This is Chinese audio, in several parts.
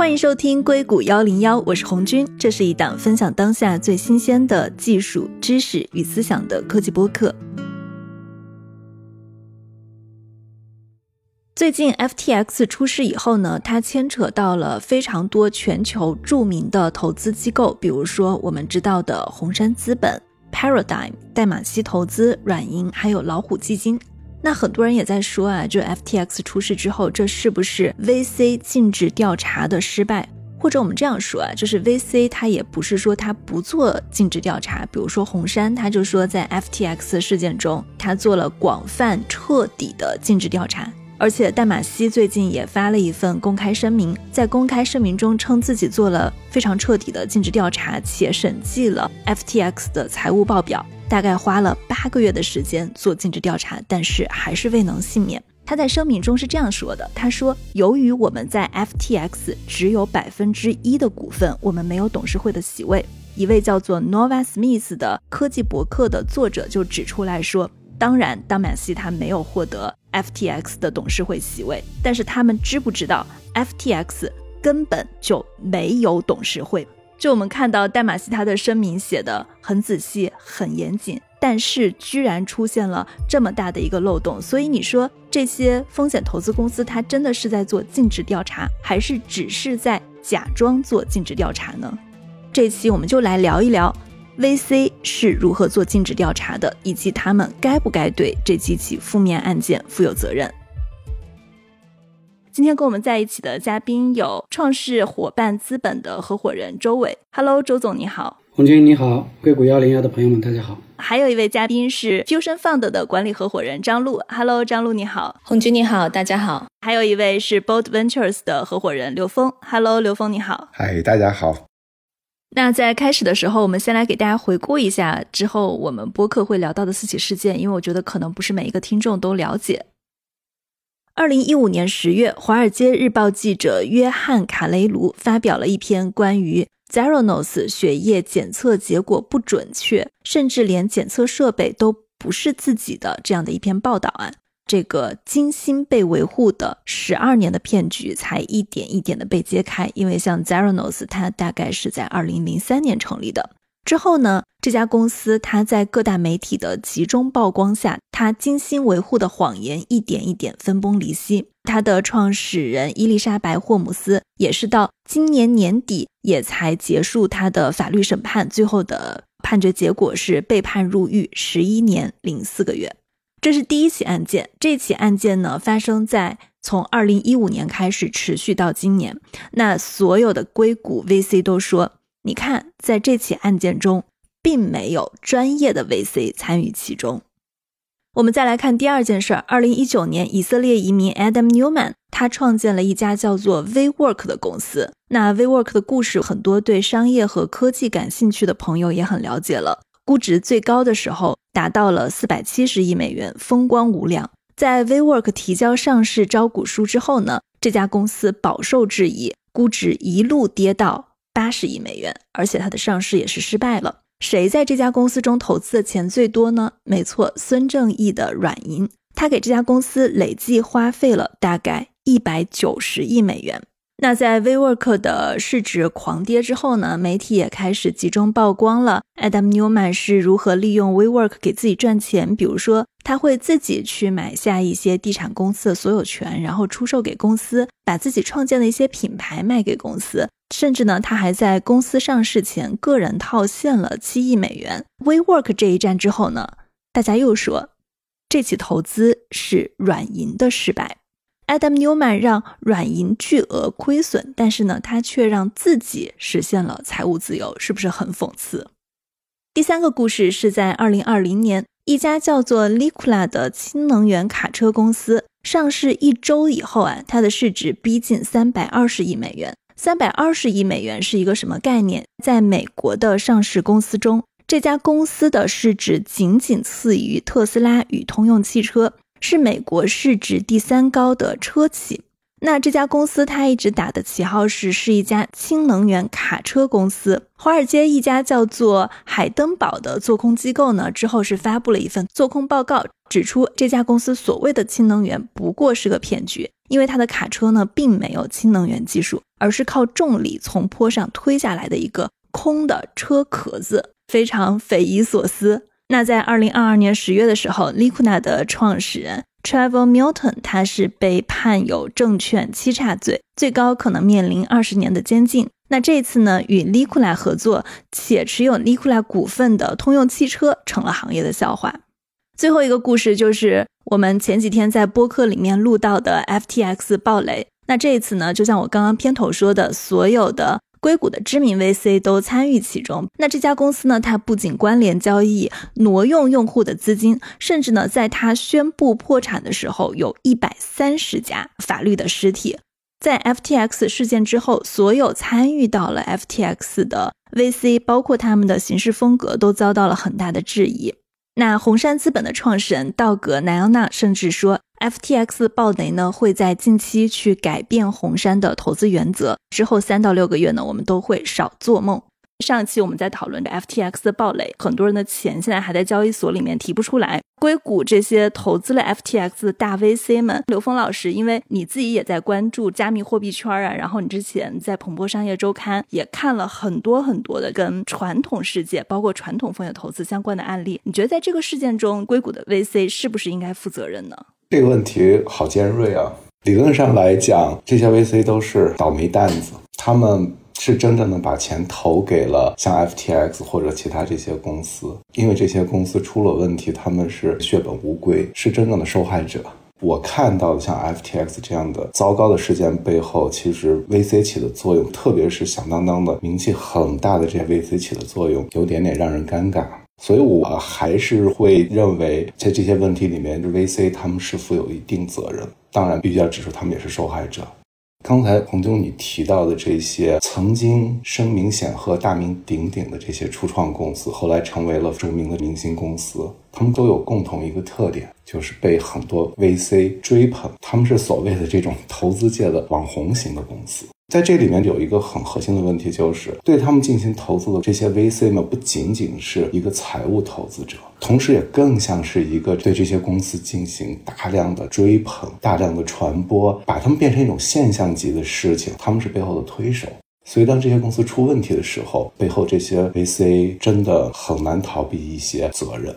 欢迎收听硅谷幺零幺，我是红军。这是一档分享当下最新鲜的技术知识与思想的科技播客。最近 FTX 出事以后呢，它牵扯到了非常多全球著名的投资机构，比如说我们知道的红杉资本、Paradigm、代码西投资、软银，还有老虎基金。那很多人也在说啊，就 FTX 出事之后，这是不是 VC 禁止调查的失败？或者我们这样说啊，就是 VC 它也不是说它不做禁止调查，比如说红杉，他就说在 FTX 事件中，他做了广泛彻底的禁止调查。而且代码西最近也发了一份公开声明，在公开声明中称自己做了非常彻底的尽职调查，且审计了 FTX 的财务报表，大概花了八个月的时间做尽职调查，但是还是未能幸免。他在声明中是这样说的：“他说，由于我们在 FTX 只有百分之一的股份，我们没有董事会的席位。”一位叫做 Nova Smith 的科技博客的作者就指出来说：“当然，当马西他没有获得。” FTX 的董事会席位，但是他们知不知道 FTX 根本就没有董事会？就我们看到戴马西他的声明写的很仔细、很严谨，但是居然出现了这么大的一个漏洞。所以你说这些风险投资公司，它真的是在做尽职调查，还是只是在假装做尽职调查呢？这期我们就来聊一聊。VC 是如何做尽职调查的，以及他们该不该对这几起负面案件负有责任？今天跟我们在一起的嘉宾有创世伙伴资本的合伙人周伟，Hello，周总你好，红军你好，硅谷幺零幺的朋友们大家好。还有一位嘉宾是 Fusion Fund 的管理合伙人张璐，Hello，张璐你好，红军你好，大家好。还有一位是 Bold Ventures 的合伙人刘峰，Hello，刘峰你好，嗨，大家好。那在开始的时候，我们先来给大家回顾一下之后我们播客会聊到的四起事件，因为我觉得可能不是每一个听众都了解。二零一五年十月，《华尔街日报》记者约翰·卡雷卢发表了一篇关于 Zeranos 血液检测结果不准确，甚至连检测设备都不是自己的这样的一篇报道啊。这个精心被维护的十二年的骗局才一点一点的被揭开，因为像 Zeranos，它大概是在二零零三年成立的。之后呢，这家公司它在各大媒体的集中曝光下，它精心维护的谎言一点一点分崩离析。它的创始人伊丽莎白霍姆斯也是到今年年底也才结束他的法律审判，最后的判决结果是被判入狱十一年零四个月。这是第一起案件，这起案件呢发生在从二零一五年开始持续到今年。那所有的硅谷 VC 都说，你看，在这起案件中，并没有专业的 VC 参与其中。我们再来看第二件事儿，二零一九年，以色列移民 Adam Newman 他创建了一家叫做 WeWork 的公司。那 WeWork 的故事，很多对商业和科技感兴趣的朋友也很了解了。估值最高的时候达到了四百七十亿美元，风光无两。在 WeWork 提交上市招股书之后呢，这家公司饱受质疑，估值一路跌到八十亿美元，而且它的上市也是失败了。谁在这家公司中投资的钱最多呢？没错，孙正义的软银，他给这家公司累计花费了大概一百九十亿美元。那在 WeWork 的市值狂跌之后呢，媒体也开始集中曝光了 Adam Newman 是如何利用 WeWork 给自己赚钱。比如说，他会自己去买下一些地产公司的所有权，然后出售给公司，把自己创建的一些品牌卖给公司。甚至呢，他还在公司上市前个人套现了七亿美元。WeWork 这一战之后呢，大家又说这起投资是软银的失败。Adam Newman 让软银巨额亏损，但是呢，他却让自己实现了财务自由，是不是很讽刺？第三个故事是在2020年，一家叫做 Liqula 的氢能源卡车公司上市一周以后啊，它的市值逼近320亿美元。320亿美元是一个什么概念？在美国的上市公司中，这家公司的市值仅仅次于特斯拉与通用汽车。是美国市值第三高的车企。那这家公司它一直打的旗号是是一家氢能源卡车公司。华尔街一家叫做海登堡的做空机构呢，之后是发布了一份做空报告，指出这家公司所谓的氢能源不过是个骗局，因为它的卡车呢并没有氢能源技术，而是靠重力从坡上推下来的一个空的车壳子，非常匪夷所思。那在二零二二年十月的时候，Likuna 的创始人。Travel Milton，他是被判有证券欺诈罪，最高可能面临二十年的监禁。那这次呢，与 l i q u l a 合作且持有 l i q u l a 股份的通用汽车成了行业的笑话。最后一个故事就是我们前几天在播客里面录到的 FTX 暴雷。那这一次呢，就像我刚刚片头说的，所有的。硅谷的知名 VC 都参与其中。那这家公司呢？它不仅关联交易、挪用用户的资金，甚至呢，在它宣布破产的时候，有一百三十家法律的实体。在 FTX 事件之后，所有参与到了 FTX 的 VC，包括他们的行事风格，都遭到了很大的质疑。那红杉资本的创始人道格·奈奥纳甚至说。FTX 暴雷呢，会在近期去改变红杉的投资原则。之后三到六个月呢，我们都会少做梦。上期我们在讨论着 FTX 的暴雷，很多人的钱现在还在交易所里面提不出来。硅谷这些投资了 FTX 的大 VC 们，刘峰老师，因为你自己也在关注加密货币圈啊，然后你之前在彭博商业周刊也看了很多很多的跟传统世界，包括传统风险投资相关的案例。你觉得在这个事件中，硅谷的 VC 是不是应该负责任呢？这个问题好尖锐啊！理论上来讲，这些 VC 都是倒霉蛋子，他们是真正的把钱投给了像 FTX 或者其他这些公司，因为这些公司出了问题，他们是血本无归，是真正的受害者。我看到的像 FTX 这样的糟糕的事件背后，其实 VC 起的作用，特别是响当当的名气很大的这些 VC 起的作用，有点点让人尴尬。所以，我还是会认为，在这些问题里面，VC 他们是负有一定责任。当然，必须要指出，他们也是受害者。刚才彭总你提到的这些曾经声名显赫、大名鼎鼎的这些初创公司，后来成为了著名的明星公司，他们都有共同一个特点，就是被很多 VC 追捧。他们是所谓的这种投资界的网红型的公司。在这里面有一个很核心的问题，就是对他们进行投资的这些 VC 们，不仅仅是一个财务投资者，同时也更像是一个对这些公司进行大量的追捧、大量的传播，把他们变成一种现象级的事情。他们是背后的推手，所以当这些公司出问题的时候，背后这些 VC 真的很难逃避一些责任。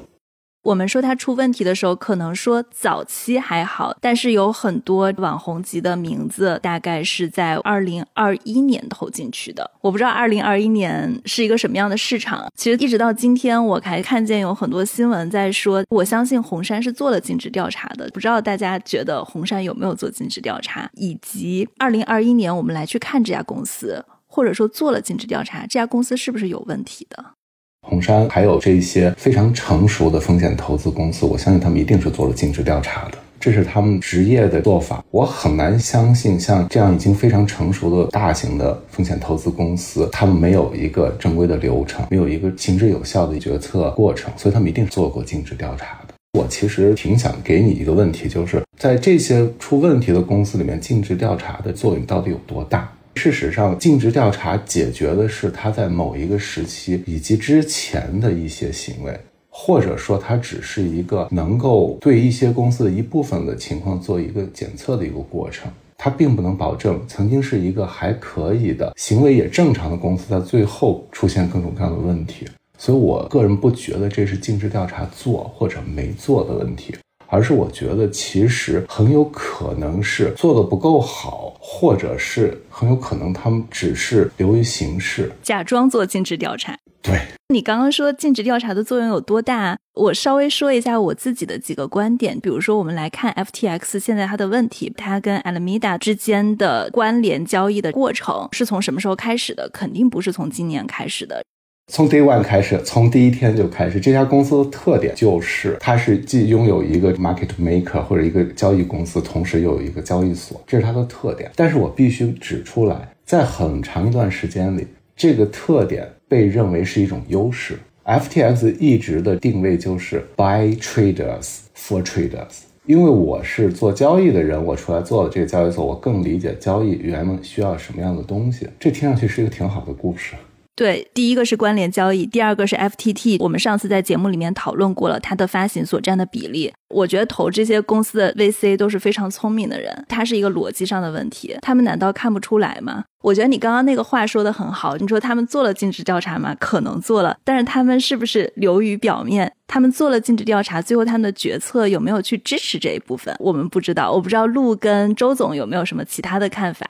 我们说它出问题的时候，可能说早期还好，但是有很多网红级的名字，大概是在二零二一年投进去的。我不知道二零二一年是一个什么样的市场。其实一直到今天，我还看见有很多新闻在说，我相信红杉是做了尽职调查的。不知道大家觉得红杉有没有做尽职调查？以及二零二一年我们来去看这家公司，或者说做了尽职调查，这家公司是不是有问题的？红杉还有这些非常成熟的风险投资公司，我相信他们一定是做了尽职调查的，这是他们职业的做法。我很难相信像这样已经非常成熟的大型的风险投资公司，他们没有一个正规的流程，没有一个行之有效的决策过程，所以他们一定做过尽职调查的。我其实挺想给你一个问题，就是在这些出问题的公司里面，尽职调查的作用到底有多大？事实上，尽职调查解决的是他在某一个时期以及之前的一些行为，或者说，它只是一个能够对一些公司的一部分的情况做一个检测的一个过程。它并不能保证曾经是一个还可以的行为也正常的公司在最后出现各种各样的问题。所以我个人不觉得这是尽职调查做或者没做的问题。而是我觉得，其实很有可能是做的不够好，或者是很有可能他们只是流于形式，假装做尽职调查。对你刚刚说尽职调查的作用有多大？我稍微说一下我自己的几个观点。比如说，我们来看 FTX 现在它的问题，它跟 Alameda 之间的关联交易的过程是从什么时候开始的？肯定不是从今年开始的。从 Day One 开始，从第一天就开始。这家公司的特点就是，它是既拥有一个 market maker 或者一个交易公司，同时又有一个交易所，这是它的特点。但是我必须指出来，在很长一段时间里，这个特点被认为是一种优势。FTX 一直的定位就是 by traders for traders，因为我是做交易的人，我出来做了这个交易所，我更理解交易员们需要什么样的东西。这听上去是一个挺好的故事。对，第一个是关联交易，第二个是 FTT。我们上次在节目里面讨论过了，它的发行所占的比例。我觉得投这些公司的 VC 都是非常聪明的人，它是一个逻辑上的问题。他们难道看不出来吗？我觉得你刚刚那个话说的很好，你说他们做了尽职调查吗？可能做了，但是他们是不是流于表面？他们做了尽职调查，最后他们的决策有没有去支持这一部分？我们不知道。我不知道陆跟周总有没有什么其他的看法。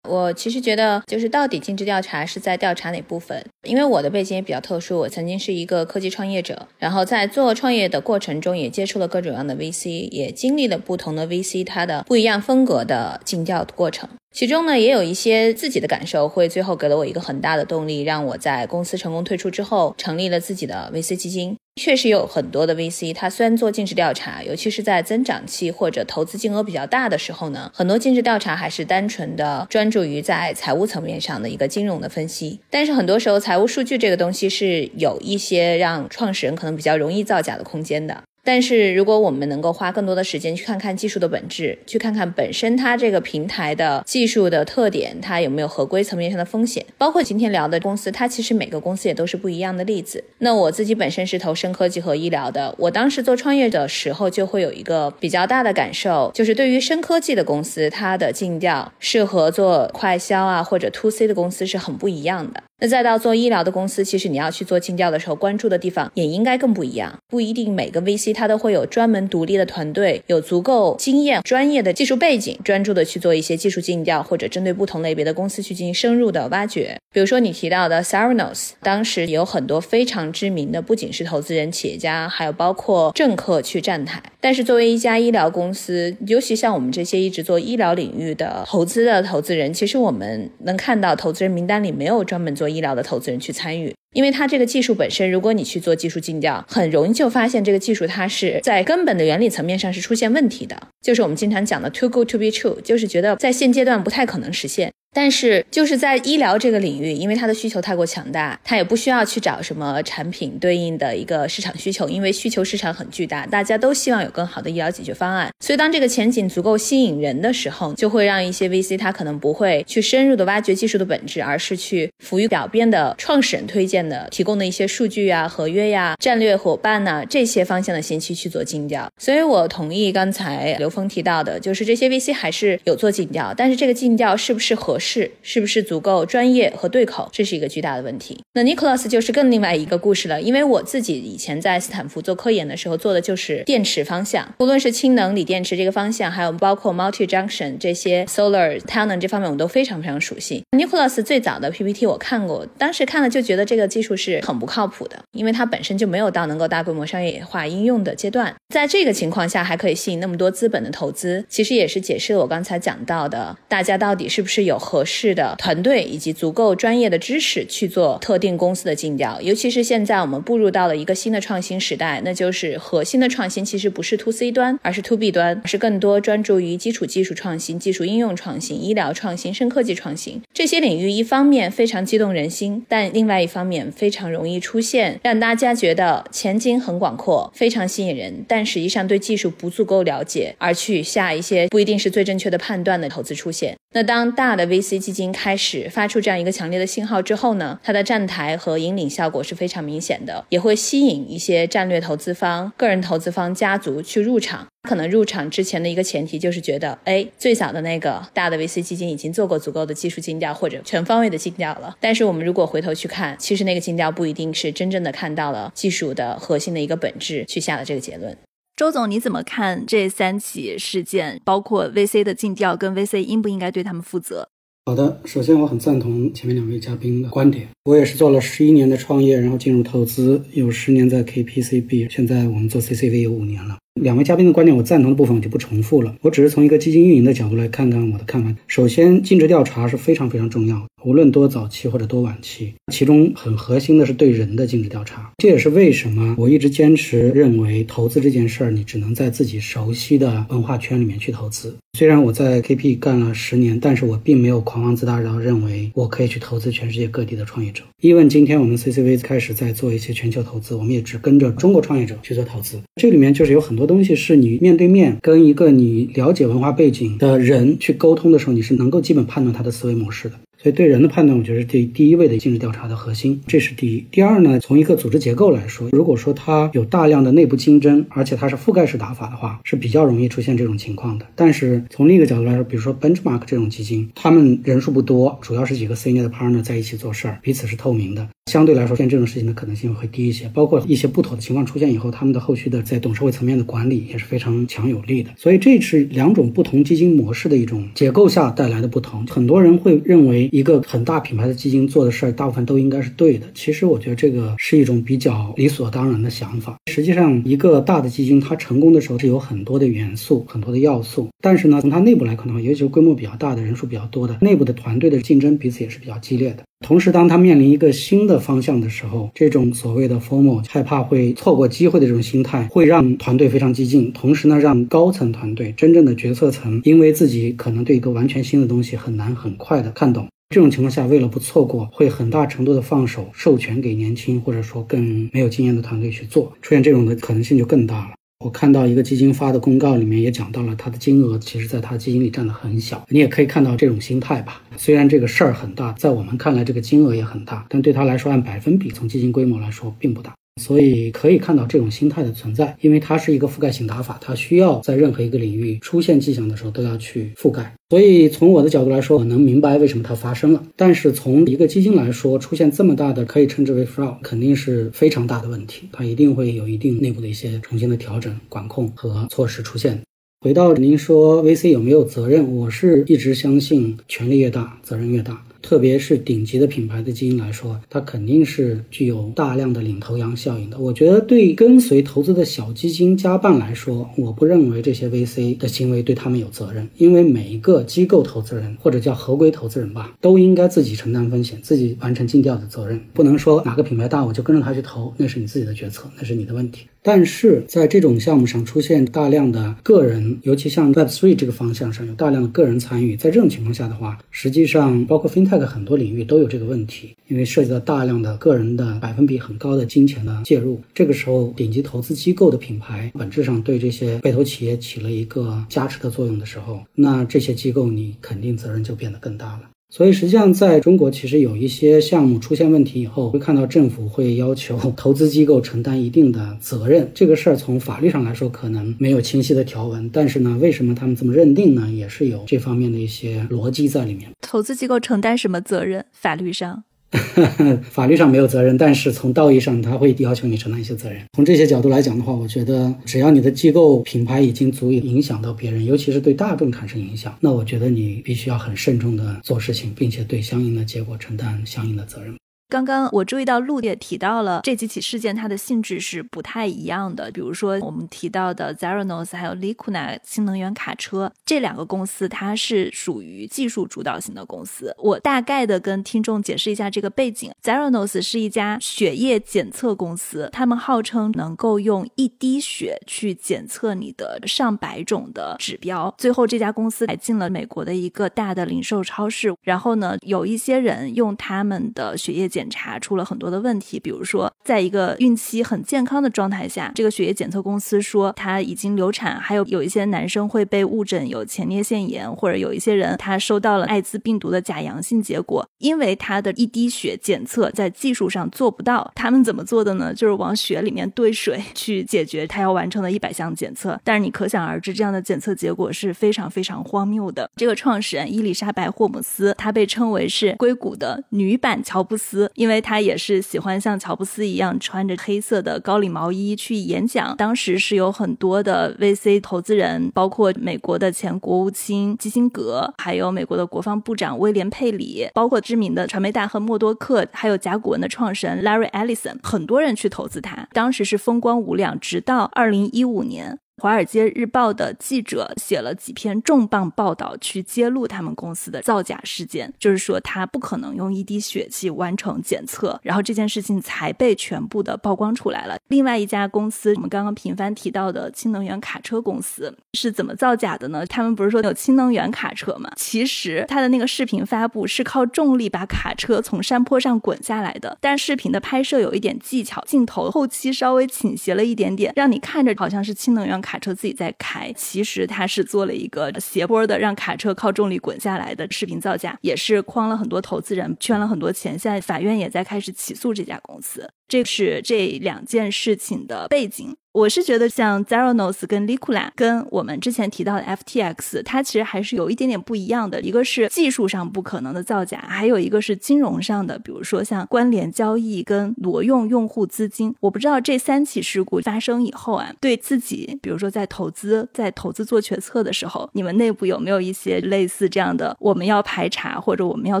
我其实觉得，就是到底尽职调查是在调查哪部分？因为我的背景也比较特殊，我曾经是一个科技创业者，然后在做创业的过程中，也接触了各种各样的 VC，也经历了不同的 VC 它的不一样风格的尽调过程。其中呢，也有一些自己的感受，会最后给了我一个很大的动力，让我在公司成功退出之后，成立了自己的 VC 基金。确实有很多的 VC，它虽然做尽职调查，尤其是在增长期或者投资金额比较大的时候呢，很多尽职调查还是单纯的专注于在财务层面上的一个金融的分析。但是很多时候，财务数据这个东西是有一些让创始人可能比较容易造假的空间的。但是，如果我们能够花更多的时间去看看技术的本质，去看看本身它这个平台的技术的特点，它有没有合规层面上的风险，包括今天聊的公司，它其实每个公司也都是不一样的例子。那我自己本身是投深科技和医疗的，我当时做创业的时候就会有一个比较大的感受，就是对于深科技的公司，它的尽调适合做快销啊或者 to C 的公司是很不一样的。那再到做医疗的公司，其实你要去做尽调的时候，关注的地方也应该更不一样。不一定每个 VC 它都会有专门独立的团队，有足够经验、专业的技术背景，专注的去做一些技术尽调，或者针对不同类别的公司去进行深入的挖掘。比如说你提到的 s a r a n o s 当时有很多非常知名的，不仅是投资人、企业家，还有包括政客去站台。但是作为一家医疗公司，尤其像我们这些一直做医疗领域的投资的投资人，其实我们能看到投资人名单里没有专门做。医疗的投资人去参与，因为它这个技术本身，如果你去做技术尽调，很容易就发现这个技术它是在根本的原理层面上是出现问题的，就是我们经常讲的 too good to be true，就是觉得在现阶段不太可能实现。但是就是在医疗这个领域，因为它的需求太过强大，它也不需要去找什么产品对应的一个市场需求，因为需求市场很巨大，大家都希望有更好的医疗解决方案。所以当这个前景足够吸引人的时候，就会让一些 VC 它可能不会去深入的挖掘技术的本质，而是去浮于表边的创始人推荐的、提供的一些数据啊、合约呀、战略伙伴呐这些方向的信息去做尽调。所以我同意刚才刘峰提到的，就是这些 VC 还是有做尽调，但是这个尽调是不是合适？是是不是足够专业和对口，这是一个巨大的问题。那 Nicholas 就是更另外一个故事了，因为我自己以前在斯坦福做科研的时候做的就是电池方向，无论是氢能锂电池这个方向，还有包括 multi junction 这些 solar 太阳能这方面，我都非常非常熟悉。Nicholas 最早的 PPT 我看过，当时看了就觉得这个技术是很不靠谱的，因为它本身就没有到能够大规模商业化应用的阶段。在这个情况下还可以吸引那么多资本的投资，其实也是解释了我刚才讲到的，大家到底是不是有合适的团队以及足够专业的知识去做特定公司的尽调。尤其是现在我们步入到了一个新的创新时代，那就是核心的创新其实不是 to C 端，而是 to B 端，是更多专注于基础技术创新、技术应用创新、医疗创新、深科技创新这些领域。一方面非常激动人心，但另外一方面非常容易出现让大家觉得前景很广阔、非常吸引人，但实际上对技术不足够了解而去下一些不一定是最正确的判断的投资出现。那当大的 VC 基金开始发出这样一个强烈的信号之后呢，它的站台和引领效果是非常明显的，也会吸引一些战略投资方、个人投资方、家族去入场。可能入场之前的一个前提就是觉得，哎，最早的那个大的 VC 基金已经做过足够的技术尽调或者全方位的尽调了。但是我们如果回头去看，其实那个尽调不一定是真正的看到了技术的核心的一个本质去下的这个结论。周总，你怎么看这三起事件，包括 VC 的尽调跟 VC 应不应该对他们负责？好的，首先我很赞同前面两位嘉宾的观点。我也是做了十一年的创业，然后进入投资，有十年在 KPCB，现在我们做 CCV 有五年了。两位嘉宾的观点，我赞同的部分我就不重复了。我只是从一个基金运营的角度来看看我的看法。首先，尽职调查是非常非常重要，无论多早期或者多晚期，其中很核心的是对人的尽职调查。这也是为什么我一直坚持认为，投资这件事儿，你只能在自己熟悉的文化圈里面去投资。虽然我在 KP 干了十年，但是我并没有狂妄自大到认为我可以去投资全世界各地的创业者。因为今天我们 CCV 开始在做一些全球投资，我们也只跟着中国创业者去做投资。这里面就是有很多东西是你面对面跟一个你了解文化背景的人去沟通的时候，你是能够基本判断他的思维模式的。所以对人的判断，我觉得是第第一位的尽职调查的核心，这是第一。第二呢，从一个组织结构来说，如果说它有大量的内部竞争，而且它是覆盖式打法的话，是比较容易出现这种情况的。但是从另一个角度来说，比如说 Benchmark 这种基金，他们人数不多，主要是几个 senior 的 partner 在一起做事儿，彼此是透明的。相对来说，现这种事情的可能性会低一些。包括一些不妥的情况出现以后，他们的后续的在董事会层面的管理也是非常强有力的。所以这是两种不同基金模式的一种结构下带来的不同。很多人会认为一个很大品牌的基金做的事儿，大部分都应该是对的。其实我觉得这个是一种比较理所当然的想法。实际上，一个大的基金它成功的时候是有很多的元素、很多的要素。但是呢，从它内部来看的话，尤其是规模比较大的、人数比较多的内部的团队的竞争，彼此也是比较激烈的。同时，当他面临一个新的方向的时候，这种所谓的 formal 害怕会错过机会的这种心态，会让团队非常激进。同时呢，让高层团队、真正的决策层，因为自己可能对一个完全新的东西很难很快的看懂。这种情况下，为了不错过，会很大程度的放手，授权给年轻或者说更没有经验的团队去做，出现这种的可能性就更大了。我看到一个基金发的公告里面也讲到了，它的金额其实在它基金里占的很小。你也可以看到这种心态吧。虽然这个事儿很大，在我们看来这个金额也很大，但对他来说按百分比从基金规模来说并不大。所以可以看到这种心态的存在，因为它是一个覆盖性打法，它需要在任何一个领域出现迹象的时候都要去覆盖。所以从我的角度来说，我能明白为什么它发生了。但是从一个基金来说，出现这么大的可以称之为 fraud，肯定是非常大的问题，它一定会有一定内部的一些重新的调整、管控和措施出现。回到您说 VC 有没有责任，我是一直相信权力越大，责任越大。特别是顶级的品牌的基金来说，它肯定是具有大量的领头羊效应的。我觉得对跟随投资的小基金加办来说，我不认为这些 VC 的行为对他们有责任，因为每一个机构投资人或者叫合规投资人吧，都应该自己承担风险，自己完成尽调的责任，不能说哪个品牌大我就跟着他去投，那是你自己的决策，那是你的问题。但是在这种项目上出现大量的个人，尤其像 Web Three 这个方向上有大量的个人参与，在这种情况下的话，实际上包括 FinTech 很多领域都有这个问题，因为涉及到大量的个人的百分比很高的金钱的介入。这个时候，顶级投资机构的品牌本质上对这些被投企业起了一个加持的作用的时候，那这些机构你肯定责任就变得更大了。所以，实际上在中国，其实有一些项目出现问题以后，会看到政府会要求 投资机构承担一定的责任。这个事儿从法律上来说，可能没有清晰的条文，但是呢，为什么他们这么认定呢？也是有这方面的一些逻辑在里面。投资机构承担什么责任？法律上？法律上没有责任，但是从道义上，他会要求你承担一些责任。从这些角度来讲的话，我觉得只要你的机构品牌已经足以影响到别人，尤其是对大众产生影响，那我觉得你必须要很慎重的做事情，并且对相应的结果承担相应的责任。刚刚我注意到陆也提到了这几起事件，它的性质是不太一样的。比如说我们提到的 Zeranos 还有 Likuna 新能源卡车这两个公司，它是属于技术主导型的公司。我大概的跟听众解释一下这个背景：Zeranos 是一家血液检测公司，他们号称能够用一滴血去检测你的上百种的指标。最后这家公司还进了美国的一个大的零售超市。然后呢，有一些人用他们的血液检检查出了很多的问题，比如说，在一个孕期很健康的状态下，这个血液检测公司说他已经流产，还有有一些男生会被误诊有前列腺炎，或者有一些人他收到了艾滋病毒的假阳性结果，因为他的一滴血检测在技术上做不到。他们怎么做的呢？就是往血里面兑水去解决他要完成的一百项检测。但是你可想而知，这样的检测结果是非常非常荒谬的。这个创始人伊丽莎白霍姆斯，她被称为是硅谷的女版乔布斯。因为他也是喜欢像乔布斯一样穿着黑色的高领毛衣去演讲。当时是有很多的 VC 投资人，包括美国的前国务卿基辛格，还有美国的国防部长威廉佩里，包括知名的传媒大亨默多克，还有甲骨文的创始人 Larry Ellison，很多人去投资他。当时是风光无两，直到二零一五年。华尔街日报的记者写了几篇重磅报道，去揭露他们公司的造假事件，就是说他不可能用一滴血气完成检测，然后这件事情才被全部的曝光出来了。另外一家公司，我们刚刚频繁提到的氢能源卡车公司是怎么造假的呢？他们不是说有氢能源卡车吗？其实他的那个视频发布是靠重力把卡车从山坡上滚下来的，但视频的拍摄有一点技巧，镜头后期稍微倾斜了一点点，让你看着好像是氢能源卡卡车自己在开，其实他是做了一个斜坡的让卡车靠重力滚下来的视频造假，也是诓了很多投资人，圈了很多钱。现在法院也在开始起诉这家公司。这是这两件事情的背景。我是觉得像 Zeronos 跟 Liquila 跟我们之前提到的 FTX，它其实还是有一点点不一样的。一个是技术上不可能的造假，还有一个是金融上的，比如说像关联交易跟挪用用户资金。我不知道这三起事故发生以后啊，对自己，比如说在投资、在投资做决策的时候，你们内部有没有一些类似这样的，我们要排查或者我们要